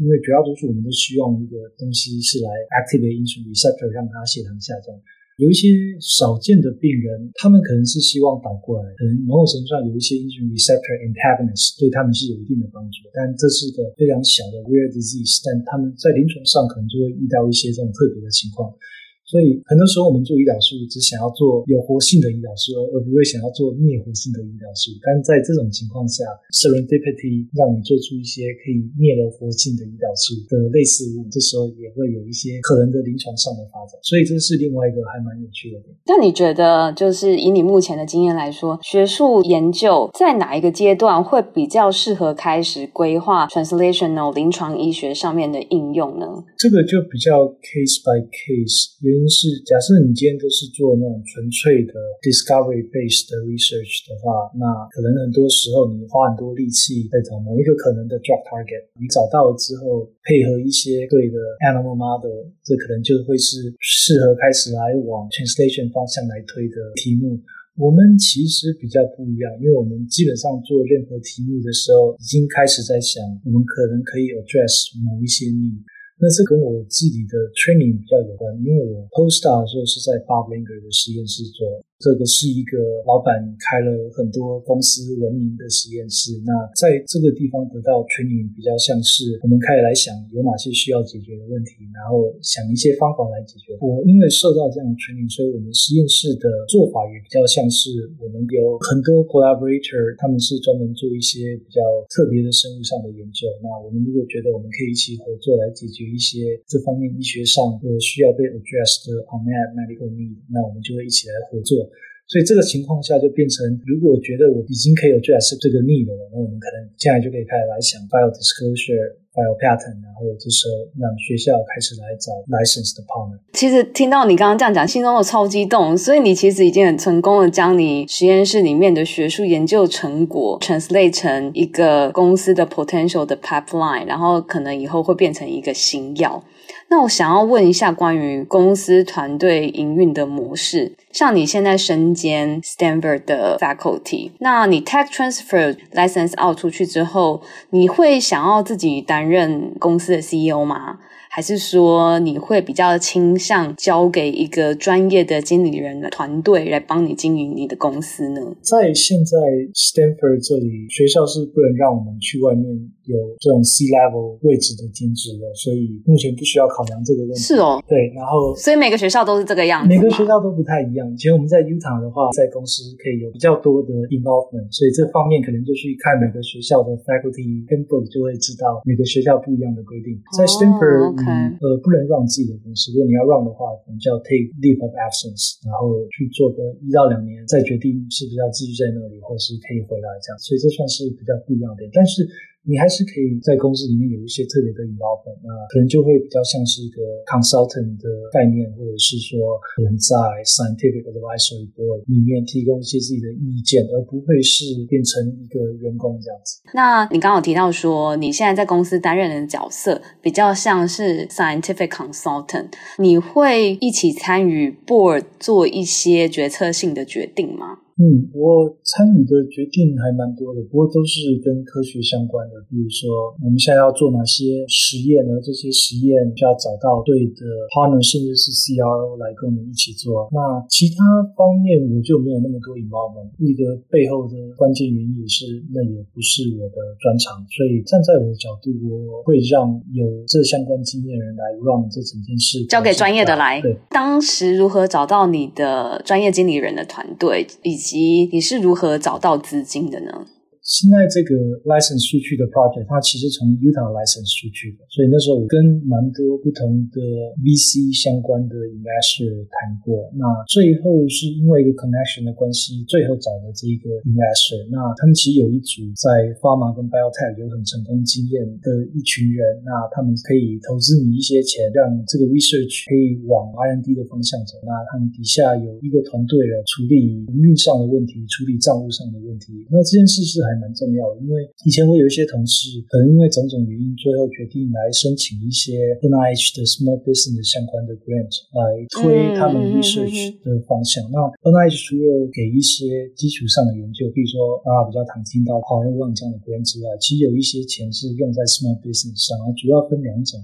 因为绝大多数我们都希望一个东西是来 activate insulin receptor，让它血糖下降。有一些少见的病人，他们可能是希望倒过来，可能某种程度上有一些 insulin receptor antagonist 对他们是有一定的帮助。但这是个非常小的 rare disease，但他们在临床上可能就会遇到一些这种特别的情况。所以很多时候我们做胰岛素只想要做有活性的胰岛素，而不会想要做灭活性的胰岛素。但在这种情况下，serendipity 让你做出一些可以灭了活性的胰岛素的类似物，这时候也会有一些可能的临床上的发展。所以这是另外一个还蛮有趣的点。那你觉得，就是以你目前的经验来说，学术研究在哪一个阶段会比较适合开始规划 translational 临床医学上面的应用呢？这个就比较 case by case。因是，假设你今天都是做那种纯粹的 discovery based 的 research 的话，那可能很多时候你花很多力气在找某一个可能的 drug target，你找到了之后，配合一些对的 animal model，这可能就会是适合开始来往 translation 方向来推的题目。我们其实比较不一样，因为我们基本上做任何题目的时候，已经开始在想，我们可能可以 address 某一些 need。那这跟我自己的 training 比较有关，因为我 postdoc 的时候是在 Bob Langer 的实验室做。这个是一个老板开了很多公司闻名的实验室。那在这个地方得到 training 比较像是我们开始来想有哪些需要解决的问题，然后想一些方法来解决。我因为受到这样的 training，所以我们实验室的做法也比较像是我们有很多 collaborator，他们是专门做一些比较特别的生物上的研究。那我们如果觉得我们可以一起合作来解决一些这方面医学上的需要被 addressed 的 unmet medical need，那我们就会一起来合作。所以这个情况下就变成，如果觉得我已经可以有 address 这个 need 了，那我们可能现在就可以开始来想 file disclosure、file patent，然后这时候让学校开始来找 license 的 partner。其实听到你刚刚这样讲，心中都超激动。所以你其实已经很成功的将你实验室里面的学术研究成果 translate 成一个公司的 potential 的 pipeline，然后可能以后会变成一个新药。那我想要问一下关于公司团队营运的模式，像你现在身兼 Stanford 的 faculty，那你 tech transfer license out 出去之后，你会想要自己担任公司的 CEO 吗？还是说你会比较倾向交给一个专业的经理人的团队来帮你经营你的公司呢？在现在 Stanford 这里，学校是不能让我们去外面有这种 C level 位置的兼职的，所以目前不需要考量这个问题。是哦，对，然后所以每个学校都是这个样子，每个学校都不太一样。以前我们在 Utah 的话，在公司可以有比较多的 involvement，所以这方面可能就去看每个学校的 faculty handbook 就会知道每个学校不一样的规定。在 Stanford。呃不能 run 自己的公司。如果你要 run 的话，可能叫 take leave of absence，然后去做个一到两年，再决定是不是要继续在那里，或是可以回来这样。所以这算是比较不一样的点，但是。你还是可以在公司里面有一些特别的 involvement，那可能就会比较像是一个 consultant 的概念，或者是说可能在 scientific advisory board 里面提供一些自己的意见，而不会是变成一个员工这样子。那你刚刚有提到说，你现在在公司担任的角色比较像是 scientific consultant，你会一起参与 board 做一些决策性的决定吗？嗯，我参与的决定还蛮多的，不过都是跟科学相关的。比如说，我们现在要做哪些实验呢？这些实验就要找到对的 partner，甚至是 CRO 来跟我们一起做。那其他方面我就没有那么多 involvement。一个背后的关键原因也是，那也不是我的专长。所以站在我的角度，我会让有这相关经验的人来 run 这整件事，交给专业的来。对，当时如何找到你的专业经理人的团队，以及及你是如何找到资金的呢？现在这个 license 数据的 project，它其实从 Utah license 出去的，所以那时候我跟蛮多不同的 VC 相关的 investor 谈过。那最后是因为一个 connection 的关系，最后找的这一个 investor。那他们其实有一组在 pharma 跟 biotech 有很成功经验的一群人，那他们可以投资你一些钱，让这个 research 可以往 R&D 的方向走。那他们底下有一个团队来处理营运上的问题，处理账务上的问题。那这件事是很蛮重要的，因为以前我有一些同事，可能因为种种原因，最后决定来申请一些 NIH 的 Small Business 相关的 grant 来推他们 research 的方向。嗯、那 NIH 除了给一些基础上的研究，比如说啊比较常听到 Power One 这样的 grant 之外，其实有一些钱是用在 Small Business 上，主要分两种。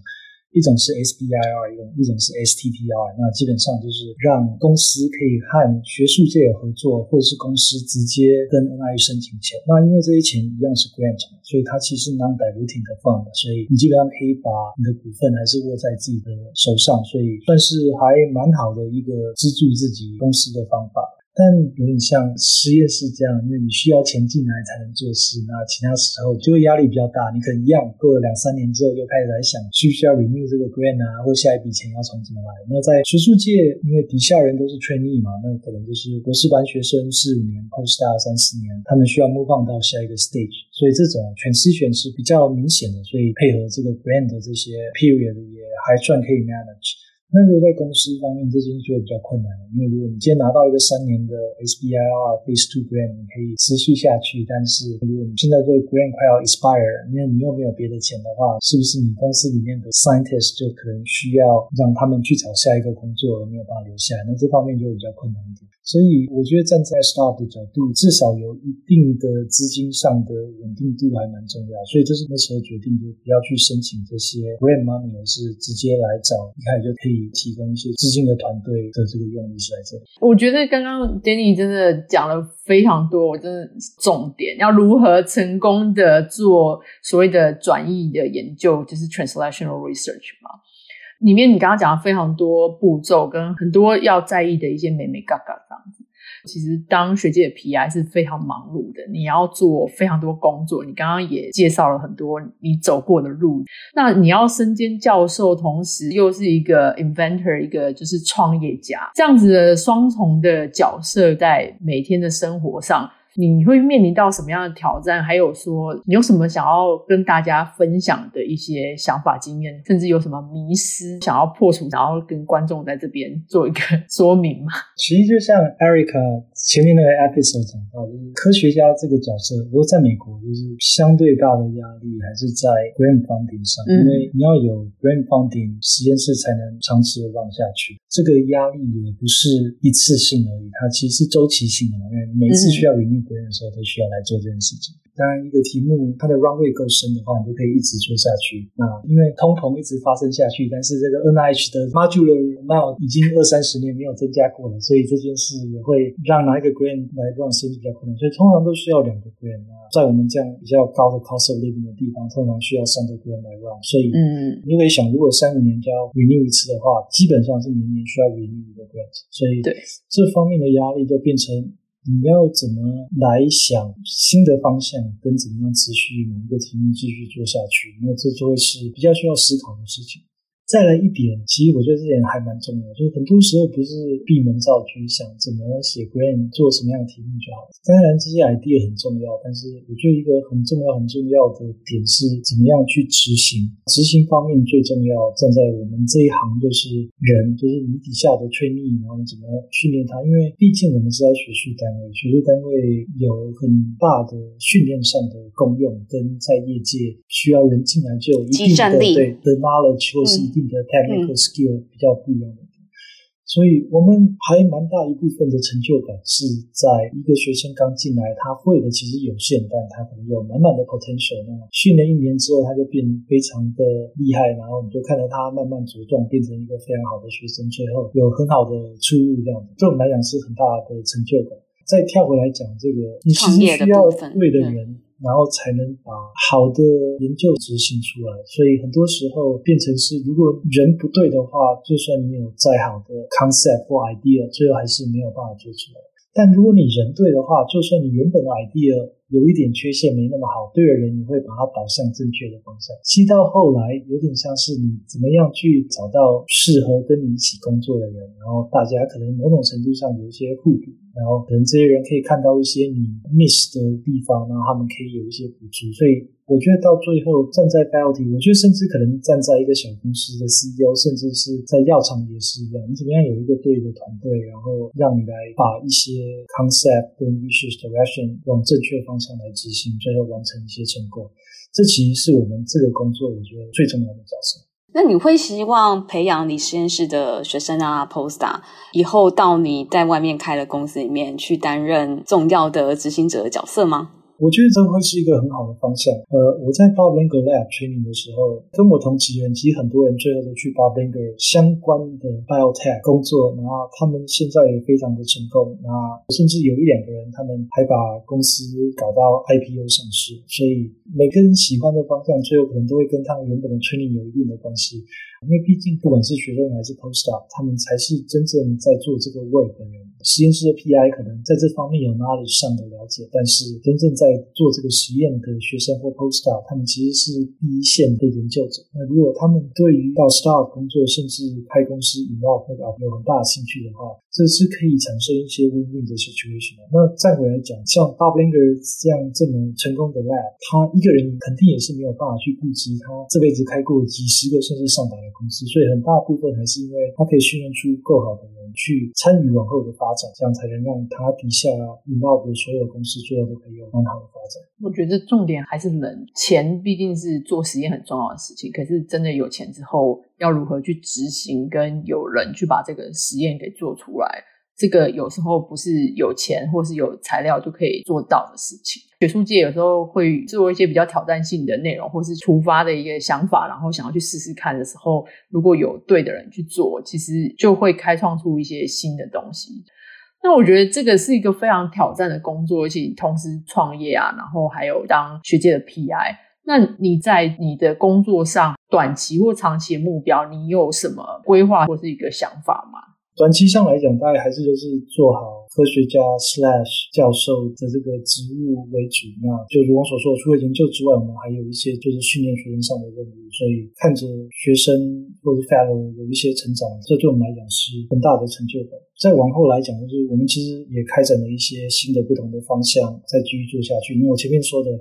一种是 SBIR 用，一种是 STTR。那基本上就是让公司可以和学术界合作，或者是公司直接跟 NIH 申请钱。那因为这些钱一样是 grant，所以它其实 non-diluting 的 fund，所以你基本上可以把你的股份还是握在自己的手上，所以算是还蛮好的一个资助自己公司的方法。但有点像实验室这样，因为你需要钱进来才能做事。那其他时候就会压力比较大。你可能一样过了两三年之后，又开始来想需不需要 renew 这个 grant 啊，或下一笔钱要从怎么来。那在学术界，因为底下人都是 trainee 嘛，那可能就是博士班学生四五年，postdoc 三四年，他们需要 move on 到下一个 stage。所以这种 transition 是比较明显的，所以配合这个 grant 的这些 period 也还算可以 manage。那如果在公司方面，这件事就会比较困难了。因为如果你今天拿到一个三年的 SBIR Phase Two Grant，你可以持续下去。但是如果你现在这个 Grant 快要 expire，因为你又没有别的钱的话，是不是你公司里面的 Scientist 就可能需要让他们去找下一个工作，而没有办法留下来？那这方面就比较困难一点。所以我觉得站在 start 的角度，至少有一定的资金上的稳定度还蛮重要。所以这是那时候决定，就不要去申请这些 Grant Money，而是直接来找一开始就可以提供一些资金的团队的这个用意是在这里。我觉得刚刚 Danny 真的讲了非常多，我真的重点要如何成功的做所谓的转译的研究，就是 translational research 嘛。里面你刚刚讲了非常多步骤跟很多要在意的一些美眉嘎嘎。其实当学姐的 PI 是非常忙碌的，你要做非常多工作。你刚刚也介绍了很多你走过的路。那你要身兼教授，同时又是一个 inventor，一个就是创业家，这样子的双重的角色在每天的生活上。你会面临到什么样的挑战？还有说，你有什么想要跟大家分享的一些想法、经验，甚至有什么迷失想要破除，然后跟观众在这边 做一个 说明吗？其实就像 Erica 前面那个 episode 讲到，就是科学家这个角色，如果在美国就是相对大的压力，还是在 grant funding 上，嗯、因为你要有 grant funding，实验室才能长期的让下去。这个压力也不是一次性而已，它其实是周期性的，因为每次需要与别人的时候都需要来做这件事情。当然，一个题目它的 runway 够深的话，你就可以一直做下去。那因为通膨一直发生下去，但是这个 NIH 的 modular amount 已经二三十年没有增加过了，所以这件事也会让哪一个 grant 来 run 是比较困难。所以通常都需要两个 grant。在我们这样比较高的 cost of living 的地方，通常需要三个 grant 来 run。所以，嗯，你可以想，如果三五年就要 renew 一次的话，基本上是明年需要 renew 一个 grant。所以，对这方面的压力就变成。你要怎么来想新的方向，跟怎么样持续某一个题目继续做下去？那这就会是比较需要思考的事情。再来一点，其实我觉得这点还蛮重要，就是很多时候不是闭门造车，想怎么写 grant 做什么样的题目就好。当然这些 idea 很重要，但是我觉得一个很重要很重要的点是怎么样去执行。执行方面最重要，站在我们这一行就是人，就是你底下的 trainee，然后怎么训练他，因为毕竟我们是在学术单位，学术单位有很大的训练上的功用，跟在业界需要人进来就有一定的对的 knowledge 或是一定。的 technical skill 比较不一样的，所以我们还蛮大一部分的成就感是在一个学生刚进来，他会的其实有限，但他可能有满满的 potential。那训练一年之后，他就变非常的厉害，然后你就看到他慢慢茁壮，变成一个非常好的学生，最后有很好的出路。这样子，对我们来讲是很大的成就感。再跳回来讲这个，你其实需要对的人。然后才能把好的研究执行出来，所以很多时候变成是，如果人不对的话，就算你有再好的 concept 或 idea，最后还是没有办法做出来。但如果你人对的话，就算你原本 idea 有一点缺陷，没那么好，对的人你会把它导向正确的方向。其实到后来有点像是你怎么样去找到适合跟你一起工作的人，然后大家可能某种程度上有一些互补。然后可能这些人可以看到一些你 miss 的地方，然后他们可以有一些补助。所以我觉得到最后站在 faculty，我觉得甚至可能站在一个小公司的 CEO，甚至是在药厂也是一样。你怎么样有一个对的团队，然后让你来把一些 concept 跟 research direction 往正确方向来执行，最后完成一些成果。这其实是我们这个工作我觉得最重要的角色。那你会希望培养你实验室的学生啊，poster 以后到你在外面开的公司里面去担任重要的执行者的角色吗？我觉得这会是一个很好的方向。呃，我在 Bob Langer Lab training 的时候，跟我同期人，其实很多人最后都去 Bob Langer 相关的 biotech 工作，然后他们现在也非常的成功。那甚至有一两个人，他们还把公司搞到 IPO 上市。所以每个人喜欢的方向，最后可能都会跟他原本的 training 有一定的关系。因为毕竟不管是学生还是 postdoc，他们才是真正在做这个 work 的人。实验室的 PI 可能在这方面有 knowledge 上的了解，但是真正在做这个实验的学生或 postdoc，他们其实是第一线的研究者。那如果他们对于到 start 工作，甚至开公司 involve 那个有很大的兴趣的话，这是可以产生一些 win-win 的 situation 的。那再回来讲，像 Bob Langer 这样这么成功的 lab，他一个人肯定也是没有办法去顾及他这辈子开过几十个甚至上百个。公司，所以很大部分还是因为他可以训练出够好的人去参与往后的发展，这样才能让他底下引爆的所有公司最后都可以有很好的发展。我觉得重点还是人，钱毕竟是做实验很重要的事情，可是真的有钱之后，要如何去执行，跟有人去把这个实验给做出来。这个有时候不是有钱或是有材料就可以做到的事情。学术界有时候会做一些比较挑战性的内容，或是出发的一个想法，然后想要去试试看的时候，如果有对的人去做，其实就会开创出一些新的东西。那我觉得这个是一个非常挑战的工作，而且同时创业啊，然后还有当学界的 PI。那你在你的工作上，短期或长期的目标，你有什么规划或是一个想法吗？短期上来讲，大概还是就是做好科学家 slash 教授的这个职务为主。那就如我所说，除了研究之外，我们还有一些就是训练学生上的任务。所以看着学生或者 fellow 有一些成长，这对我们来讲是很大的成就感。再往后来讲，就是我们其实也开展了一些新的不同的方向，再继续做下去。因为我前面说的。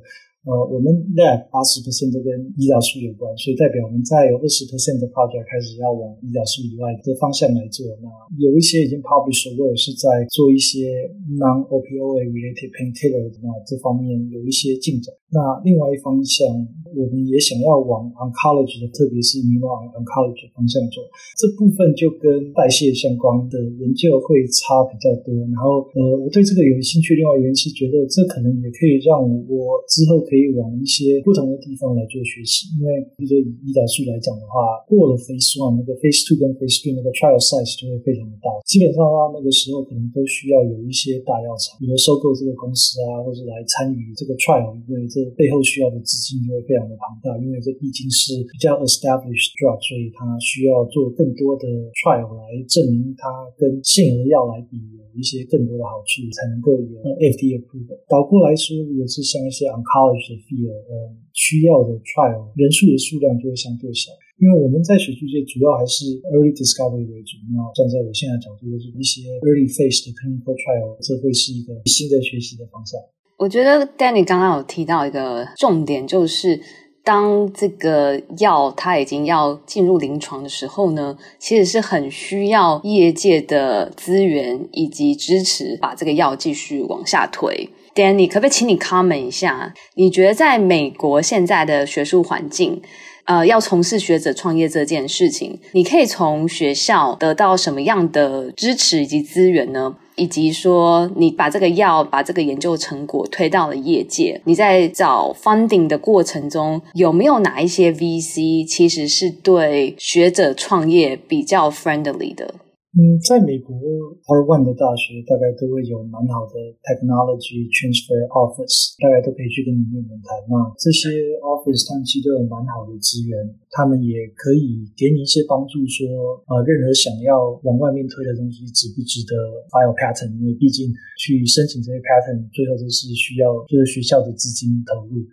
呃，我们 lab 八十 percent 都跟胰岛素有关，所以代表我们在有二十 percent 的 project 开始要往胰岛素以外的方向来做。那有一些已经 published 或者是在做一些 non-opioid related painkiller 那这方面有一些进展。那另外一方向，我们也想要往 oncology 的，特别是 immuno-oncology 方向走。这部分就跟代谢相关的研究会差比较多。然后，呃，我对这个有兴趣。另外原因是觉得这可能也可以让我之后。可以往一些不同的地方来做学习，因为比如说以胰岛素来讲的话，过了 phase one 那个 phase two 跟 phase three 那个 trial size 就会非常的大，基本上的话，那个时候可能都需要有一些大药厂，比如收购这个公司啊，或者来参与这个 trial，因为这背后需要的资金就会非常的庞大，因为这毕竟是比较 established drug，所以它需要做更多的 trial 来证明它跟现有的药来比有一些更多的好处，才能够有 FDA approval。倒过来说，如果是像一些 oncology 的 field，呃，需要的 trial 人数的数量就会相对少。因为我们在学术界主要还是 early discovery 为主。那站在我现在角度，就是一些 early phase 的 clinical trial，这会是一个新的学习的方向。我觉得 Danny 刚刚有提到一个重点，就是。当这个药它已经要进入临床的时候呢，其实是很需要业界的资源以及支持，把这个药继续往下推。Danny，可不可以请你 comment 一下？你觉得在美国现在的学术环境，呃，要从事学者创业这件事情，你可以从学校得到什么样的支持以及资源呢？以及说，你把这个药、把这个研究成果推到了业界，你在找 funding 的过程中，有没有哪一些 VC 其实是对学者创业比较 friendly 的？嗯，在美国，R1 的大学大概都会有蛮好的 technology transfer office，大家都可以去跟里面谈。那这些 office 他们其实都有蛮好的资源，他们也可以给你一些帮助说，说呃，任何想要往外面推的东西值不值得 file patent，因为毕竟去申请这些 patent，最后都是需要就是学校的资金投入。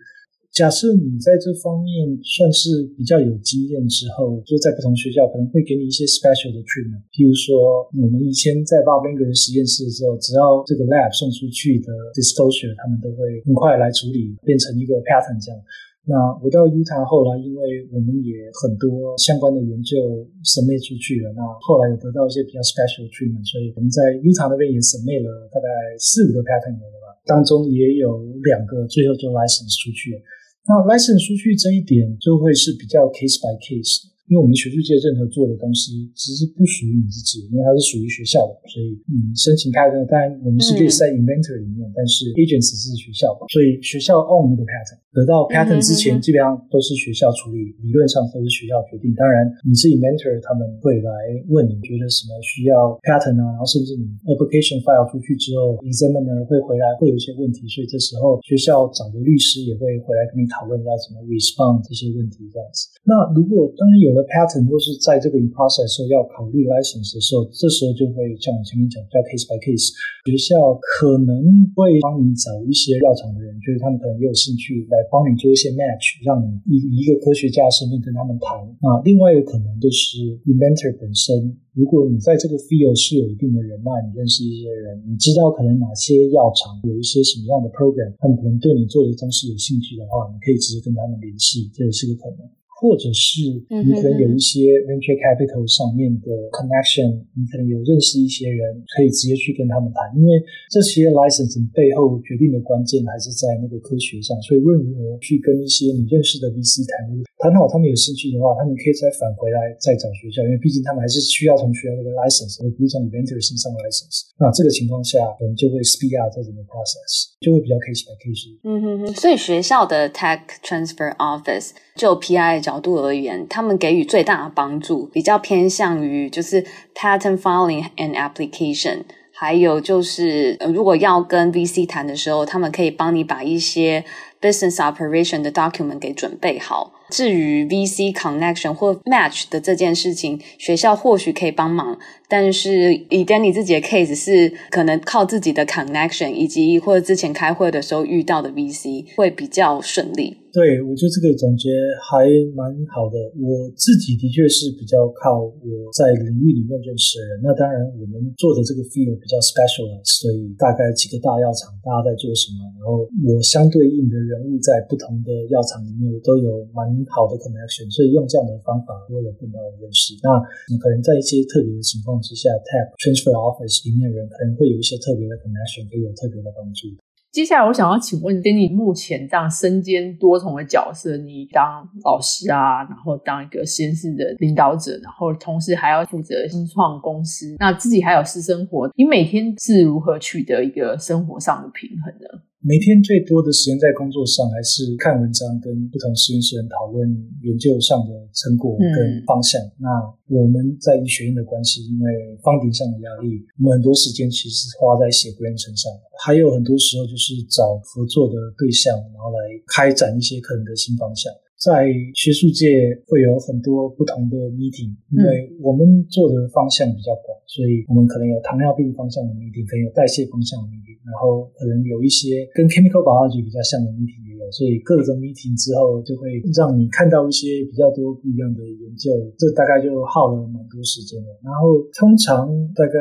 假设你在这方面算是比较有经验之后，就在不同学校可能会给你一些 special 的 treatment。譬如说，我们以前在 Bob i n g e r 实验室的时候，只要这个 lab 送出去的 disclosure，他们都会很快来处理，变成一个 pattern 这样。那我到 Utah 后来，因为我们也很多相关的研究审密出去了，那后来有得到一些比较 special treatment，所以我们在 Utah 那边也审密了大概四五个 pattern 有了吧，当中也有两个最后就 license 出去了。那 license 出去这一点就会是比较 case by case 的。因为我们学术界任何做的东西，其实不属于你自己，因为它是属于学校的，所以你，申请开的，当然我们是可以在 inventor 里面，嗯、但是 agents 是学校的，所以学校 own 那个 patent，得到 patent 之前，基本上都是学校处理，理论上都是学校决定。当然，你是 inventor，他们会来问你觉得什么需要 patent 啊，然后甚至你 application file 出去之后，examiner 会回来会有一些问题，所以这时候学校找的律师也会回来跟你讨论要怎么 respond 这些问题这样子。那如果当然有了。Pattern 都是在这个 in process 时候要考虑 license 的时候，这时候就会像我前面讲，叫 case by case。学校可能会帮你找一些药厂的人，就是他们可能也有兴趣来帮你做一些 match，让你以一个科学家的身份跟他们谈。啊，另外一个可能就是 inventor 本身，如果你在这个 field 是有一定的人脉，你认识一些人，你知道可能哪些药厂有一些什么样的 program，他们可能对你做的东西有兴趣的话，你可以直接跟他们联系，这也是个可能。或者是你可能有一些 venture capital 上面的 connection，你可能有认识一些人，可以直接去跟他们谈，因为这些 license 背后决定的关键还是在那个科学上，所以任何去跟一些你认识的 VC 谈，谈好他们有兴趣的话，他们可以再返回来再找学校，因为毕竟他们还是需要从学校那个 license，而不是从 inventor 身上 license。那这个情况下，我们就会 speed up 这整个 process，就会比较 case by case。嗯哼哼，所以学校的 tech transfer office 就 PI 角度而言，他们给予最大的帮助，比较偏向于就是 patent filing and application，还有就是如果要跟 VC 谈的时候，他们可以帮你把一些 business operation 的 document 给准备好。至于 VC connection 或 match 的这件事情，学校或许可以帮忙，但是以 Danny 自己的 case 是可能靠自己的 connection，以及或者之前开会的时候遇到的 VC 会比较顺利。对，我觉得这个总结还蛮好的。我自己的确是比较靠我在领域里面认识的人。那当然，我们做的这个 field 比较 special，所以大概几个大药厂大家在做什么，然后我相对应的人物在不同的药厂里面都有蛮好的 connection，所以用这样的方法我有更多的认识。那你可能在一些特别的情况之下，tap transfer office 里面的人可能会有一些特别的 connection，可以有特别的帮助。接下来，我想要请问，Danny 目前这样身兼多重的角色，你当老师啊，然后当一个实验室的领导者，然后同时还要负责新创公司，那自己还有私生活，你每天是如何取得一个生活上的平衡呢？每天最多的时间在工作上，还是看文章，跟不同实验室人讨论研究上的成果跟方向。嗯、那我们在医学院的关系，因为 funding 上的压力，我们很多时间其实花在写 grant 身上，还有很多时候就是找合作的对象，然后来开展一些可能的新方向。在学术界会有很多不同的 meeting，因为我们做的方向比较广，所以我们可能有糖尿病方向的 meeting，可能有代谢方向的 meeting。然后可能有一些跟 chemical biology 比较像的问题也有，所以各种 meeting 之后就会让你看到一些比较多不一样的研究，这大概就耗了蛮多时间了。然后通常大概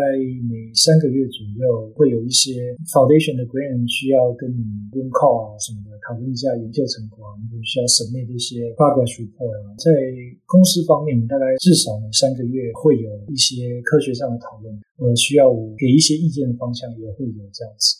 每三个月左右会有一些 foundation 的 grant 需要跟你 room call 啊什么的讨论一下研究成果，你需要 submit 一些 progress report 啊。在公司方面，大概至少每三个月会有一些科学上的讨论，呃，需要我给一些意见的方向也会有这样子。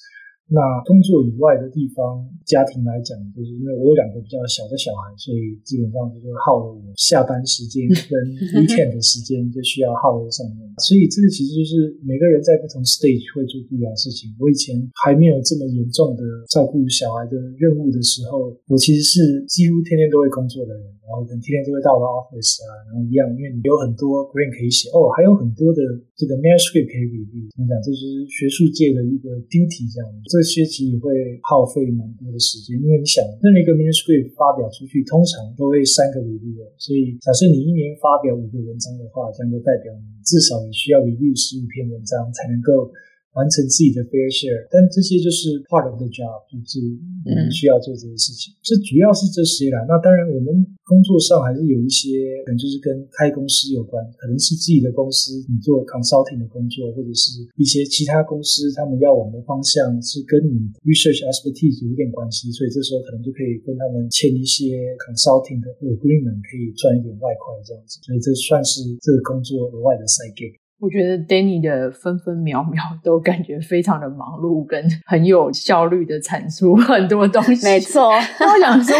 那工作以外的地方，家庭来讲，就是因为我有两个比较小的小孩，所以基本上就耗了我下班时间跟 weekend 的时间就需要耗在上面。所以这个其实就是每个人在不同 stage 会做不一样的事情。我以前还没有这么严重的照顾小孩的任务的时候，我其实是几乎天天都会工作的人，然后可能天天都会到了 office 啊，然后一样，因为你有很多 grant 可以写哦，还有很多的这个 manuscript 可以 review。怎么讲？这是学术界的一个 duty 这样。这学期也会耗费蛮多的时间，因为你想，任何一个 manuscript 发表出去，通常都会三个维度的所以假设你一年发表五个文章的话，这样就代表你至少你需要 review 十五篇文章才能够。完成自己的 fair share，但这些就是 part of the job，就是我们需要做这些事情。这、嗯、主要是这些啦。那当然，我们工作上还是有一些，可能就是跟开公司有关，可能是自己的公司，你做 consulting 的工作，或者是一些其他公司，他们要往的方向是跟你 research expertise 有点关系，所以这时候可能就可以跟他们签一些 consulting 的 agreement，可以赚一点外快这样子。所以这算是这个工作额外的 side gig。我觉得 Danny 的分分秒秒都感觉非常的忙碌，跟很有效率的产出很多东西。没错，那我想说，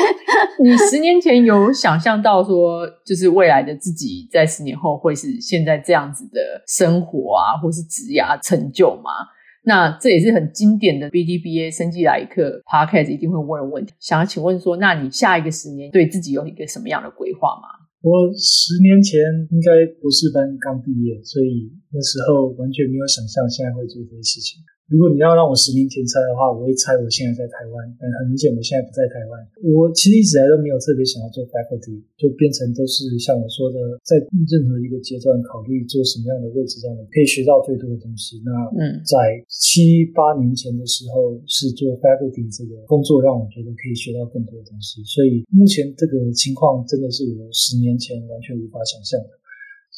你十年前有想象到说，就是未来的自己在十年后会是现在这样子的生活啊，或是职涯成就吗？那这也是很经典的 BDBA 生计来客 Podcast 一定会问的问题。想要请问说，那你下一个十年对自己有一个什么样的规划吗？我十年前应该博士班刚毕业，所以那时候完全没有想象现在会做这些事情。如果你要让我十年前猜的话，我会猜我现在在台湾，但很明显我现在不在台湾。我其实一直来都没有特别想要做 faculty，就变成都是像我说的，在任何一个阶段考虑做什么样的位置上我可以学到最多的东西。那嗯，在七八年前的时候是做 faculty 这个工作，让我觉得可以学到更多的东西。所以目前这个情况真的是我十年前完全无法想象的。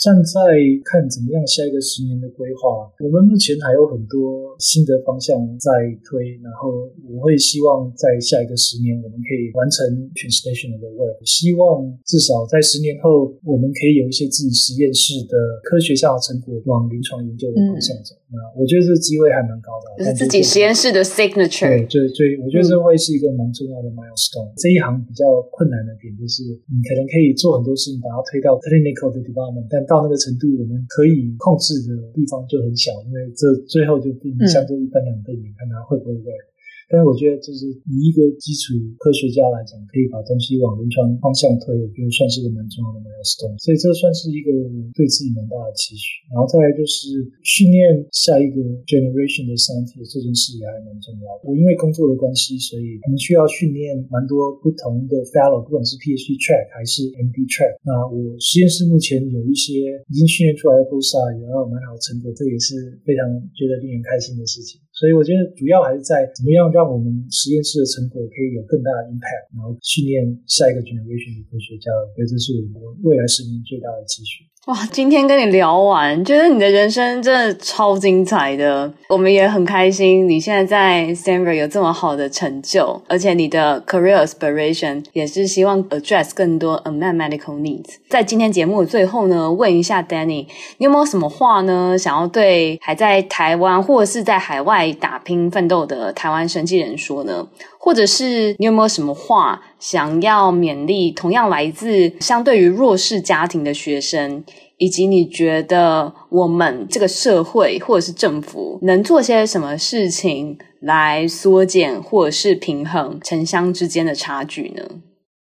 站在看怎么样下一个十年的规划，我们目前还有很多新的方向在推，然后我会希望在下一个十年我们可以完成 translation 的 work，希望至少在十年后我们可以有一些自己实验室的科学上的成果往临床研究的方向走。那、嗯、我觉得这个机会还蛮高的，就是自己实验室的 signature。对，最最我觉得这会是一个蛮重要的 milestone。嗯、这一行比较困难的点就是，你可能可以做很多事情，把它推到 clinical 的 development，但到那个程度，我们可以控制的地方就很小，因为这最后就不像这一般两倍，你看它会不会 work。但是我觉得，就是以一个基础科学家来讲，可以把东西往临床方向推，我觉得算是一个蛮重要的 milestone。所以这算是一个对自己蛮大的期许。然后再来就是训练下一个 generation 的 scientist，这件事也还蛮重要的。我因为工作的关系，所以我们需要训练蛮多不同的 fellow，不管是 PhD track 还是 MD track。那我实验室目前有一些已经训练出来的 p o s t d 也有蛮好的成果，这也是非常觉得令人开心的事情。所以我觉得主要还是在怎么样让我们实验室的成果可以有更大的 impact，然后训练下一个 generation 的科学家，我觉得这是我们未来十年最大的期许。哇，今天跟你聊完，觉得你的人生真的超精彩的。我们也很开心，你现在在 Stanford 有这么好的成就，而且你的 career aspiration 也是希望 address 更多 unmet medical needs。在今天节目的最后呢，问一下 Danny，你有没有什么话呢，想要对还在台湾或者是在海外打拼奋斗的台湾生技人说呢？或者是你有没有什么话想要勉励同样来自相对于弱势家庭的学生，以及你觉得我们这个社会或者是政府能做些什么事情来缩减或者是平衡城乡之间的差距呢？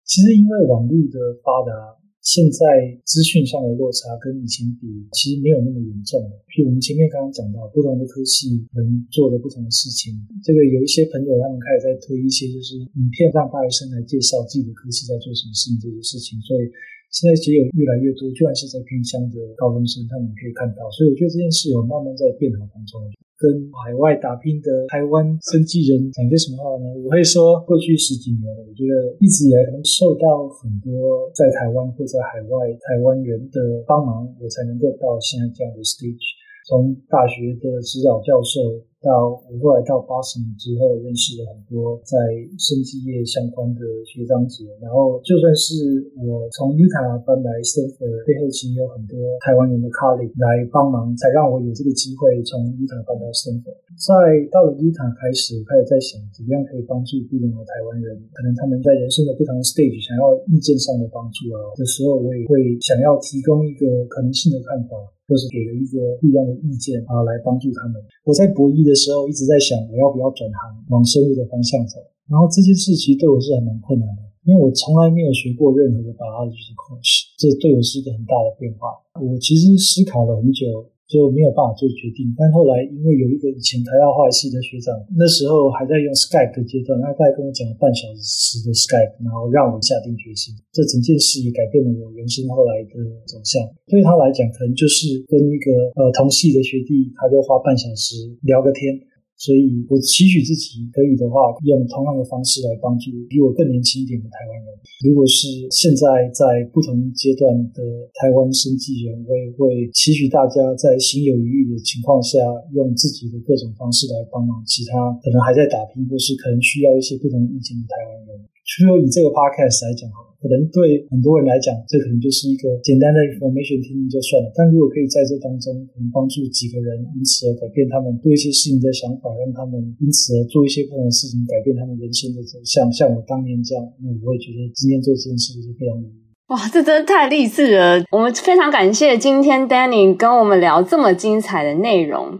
其实因为网络的发达。现在资讯上的落差跟以前比，其实没有那么严重了。譬如我们前面刚刚讲到，不同的科系能做的不同的事情，这个有一些朋友他们开始在推一些就是影片，让大学生来介绍自己的科系在做什么事情这些事情。所以现在其实有越来越多，就算是在偏乡的高中生，他们可以看到。所以我觉得这件事有慢慢在变好当中。跟海外打拼的台湾生技人讲些什么话呢？我会说，过去十几年，我觉得一直以来能受到很多在台湾或在海外台湾人的帮忙，我才能够到现在这样的 stage。从大学的指导教授。到我后来到八十年之后，认识了很多在生技业相关的学长姐。然后就算是我从 Utah 搬来 Stanford，背后其实有很多台湾人的 colleague 来帮忙，才让我有这个机会从 Utah 搬到 Stanford。在到了 Utah 开始，我开始在想怎么样可以帮助不同的台湾人，可能他们在人生的不同的 stage 想要意见上的帮助啊的时候，我也会想要提供一个可能性的看法。或是给了一个不一样的意见啊，来帮助他们。我在博弈的时候一直在想，我要不要转行往生物的方向走。然后这件事其实对我是还蛮困难的，因为我从来没有学过任何的 biology course，这对我是一个很大的变化。我其实思考了很久。就没有办法做决定，但后来因为有一个以前台大化学系的学长，那时候还在用 Skype 的阶段，他大概跟我讲了半小时的 Skype，然后让我下定决心。这整件事也改变了我人生后来的走向。对他来讲，可能就是跟一个呃同系的学弟，他就花半小时聊个天。所以我期许自己可以的话，用同样的方式来帮助比我更年轻一点的台湾人。如果是现在在不同阶段的台湾生计人，我也会期许大家在心有余裕的情况下，用自己的各种方式来帮忙其他可能还在打拼或是可能需要一些不同意见的台湾人。除了以这个 podcast 来讲。可能对很多人来讲，这可能就是一个简单的 information 听听就算了。但如果可以在这当中，可能帮助几个人，因此而改变他们对一些事情的想法，让他们因此而做一些不同的事情，改变他们人生的走向。像我当年这样，那我也觉得今天做这件事是非常有意义。哇，这真的太励志了！我们非常感谢今天 Danny 跟我们聊这么精彩的内容。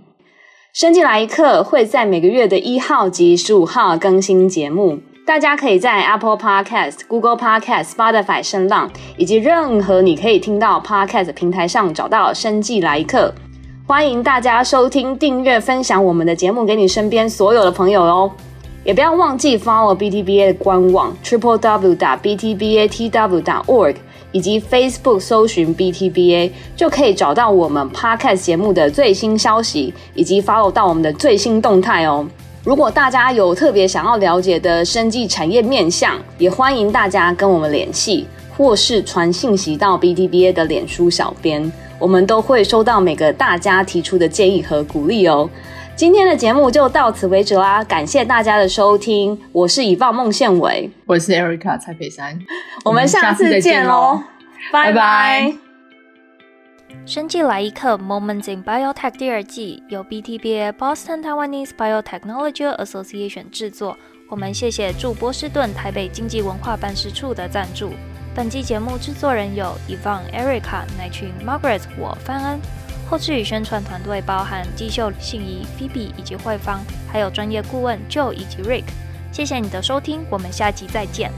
生技来一课会在每个月的一号及十五号更新节目。大家可以在 Apple Podcast、Google Podcast、Spotify、声浪以及任何你可以听到 Podcast 平台上找到《生计来客》。欢迎大家收听、订阅、分享我们的节目给你身边所有的朋友哦！也不要忘记 follow BTBA 的官网 triple w 打 btbatw 打 org 以及 Facebook 搜寻 BTBA 就可以找到我们 Podcast 节目的最新消息，以及 follow 到我们的最新动态哦。如果大家有特别想要了解的生技产业面向，也欢迎大家跟我们联系，或是传信息到 BTBA 的脸书小编，我们都会收到每个大家提出的建议和鼓励哦。今天的节目就到此为止啦，感谢大家的收听，我是以放孟宪伟，我是 Erica 蔡佩珊，我们下次见喽，拜拜。生计来一课 Moments in Biotech 第二季由 BTBA Boston Taiwanese Biotechnology Association 制作。我们谢谢驻波士顿台北经济文化办事处的赞助。本季节目制作人有 Yvonne、Erica、乃群、Margaret、我范恩。后制与宣传团队包含季秀、信仪、Phoebe 以及慧芳，还有专业顾问 Joe 以及 Rick。谢谢你的收听，我们下集再见。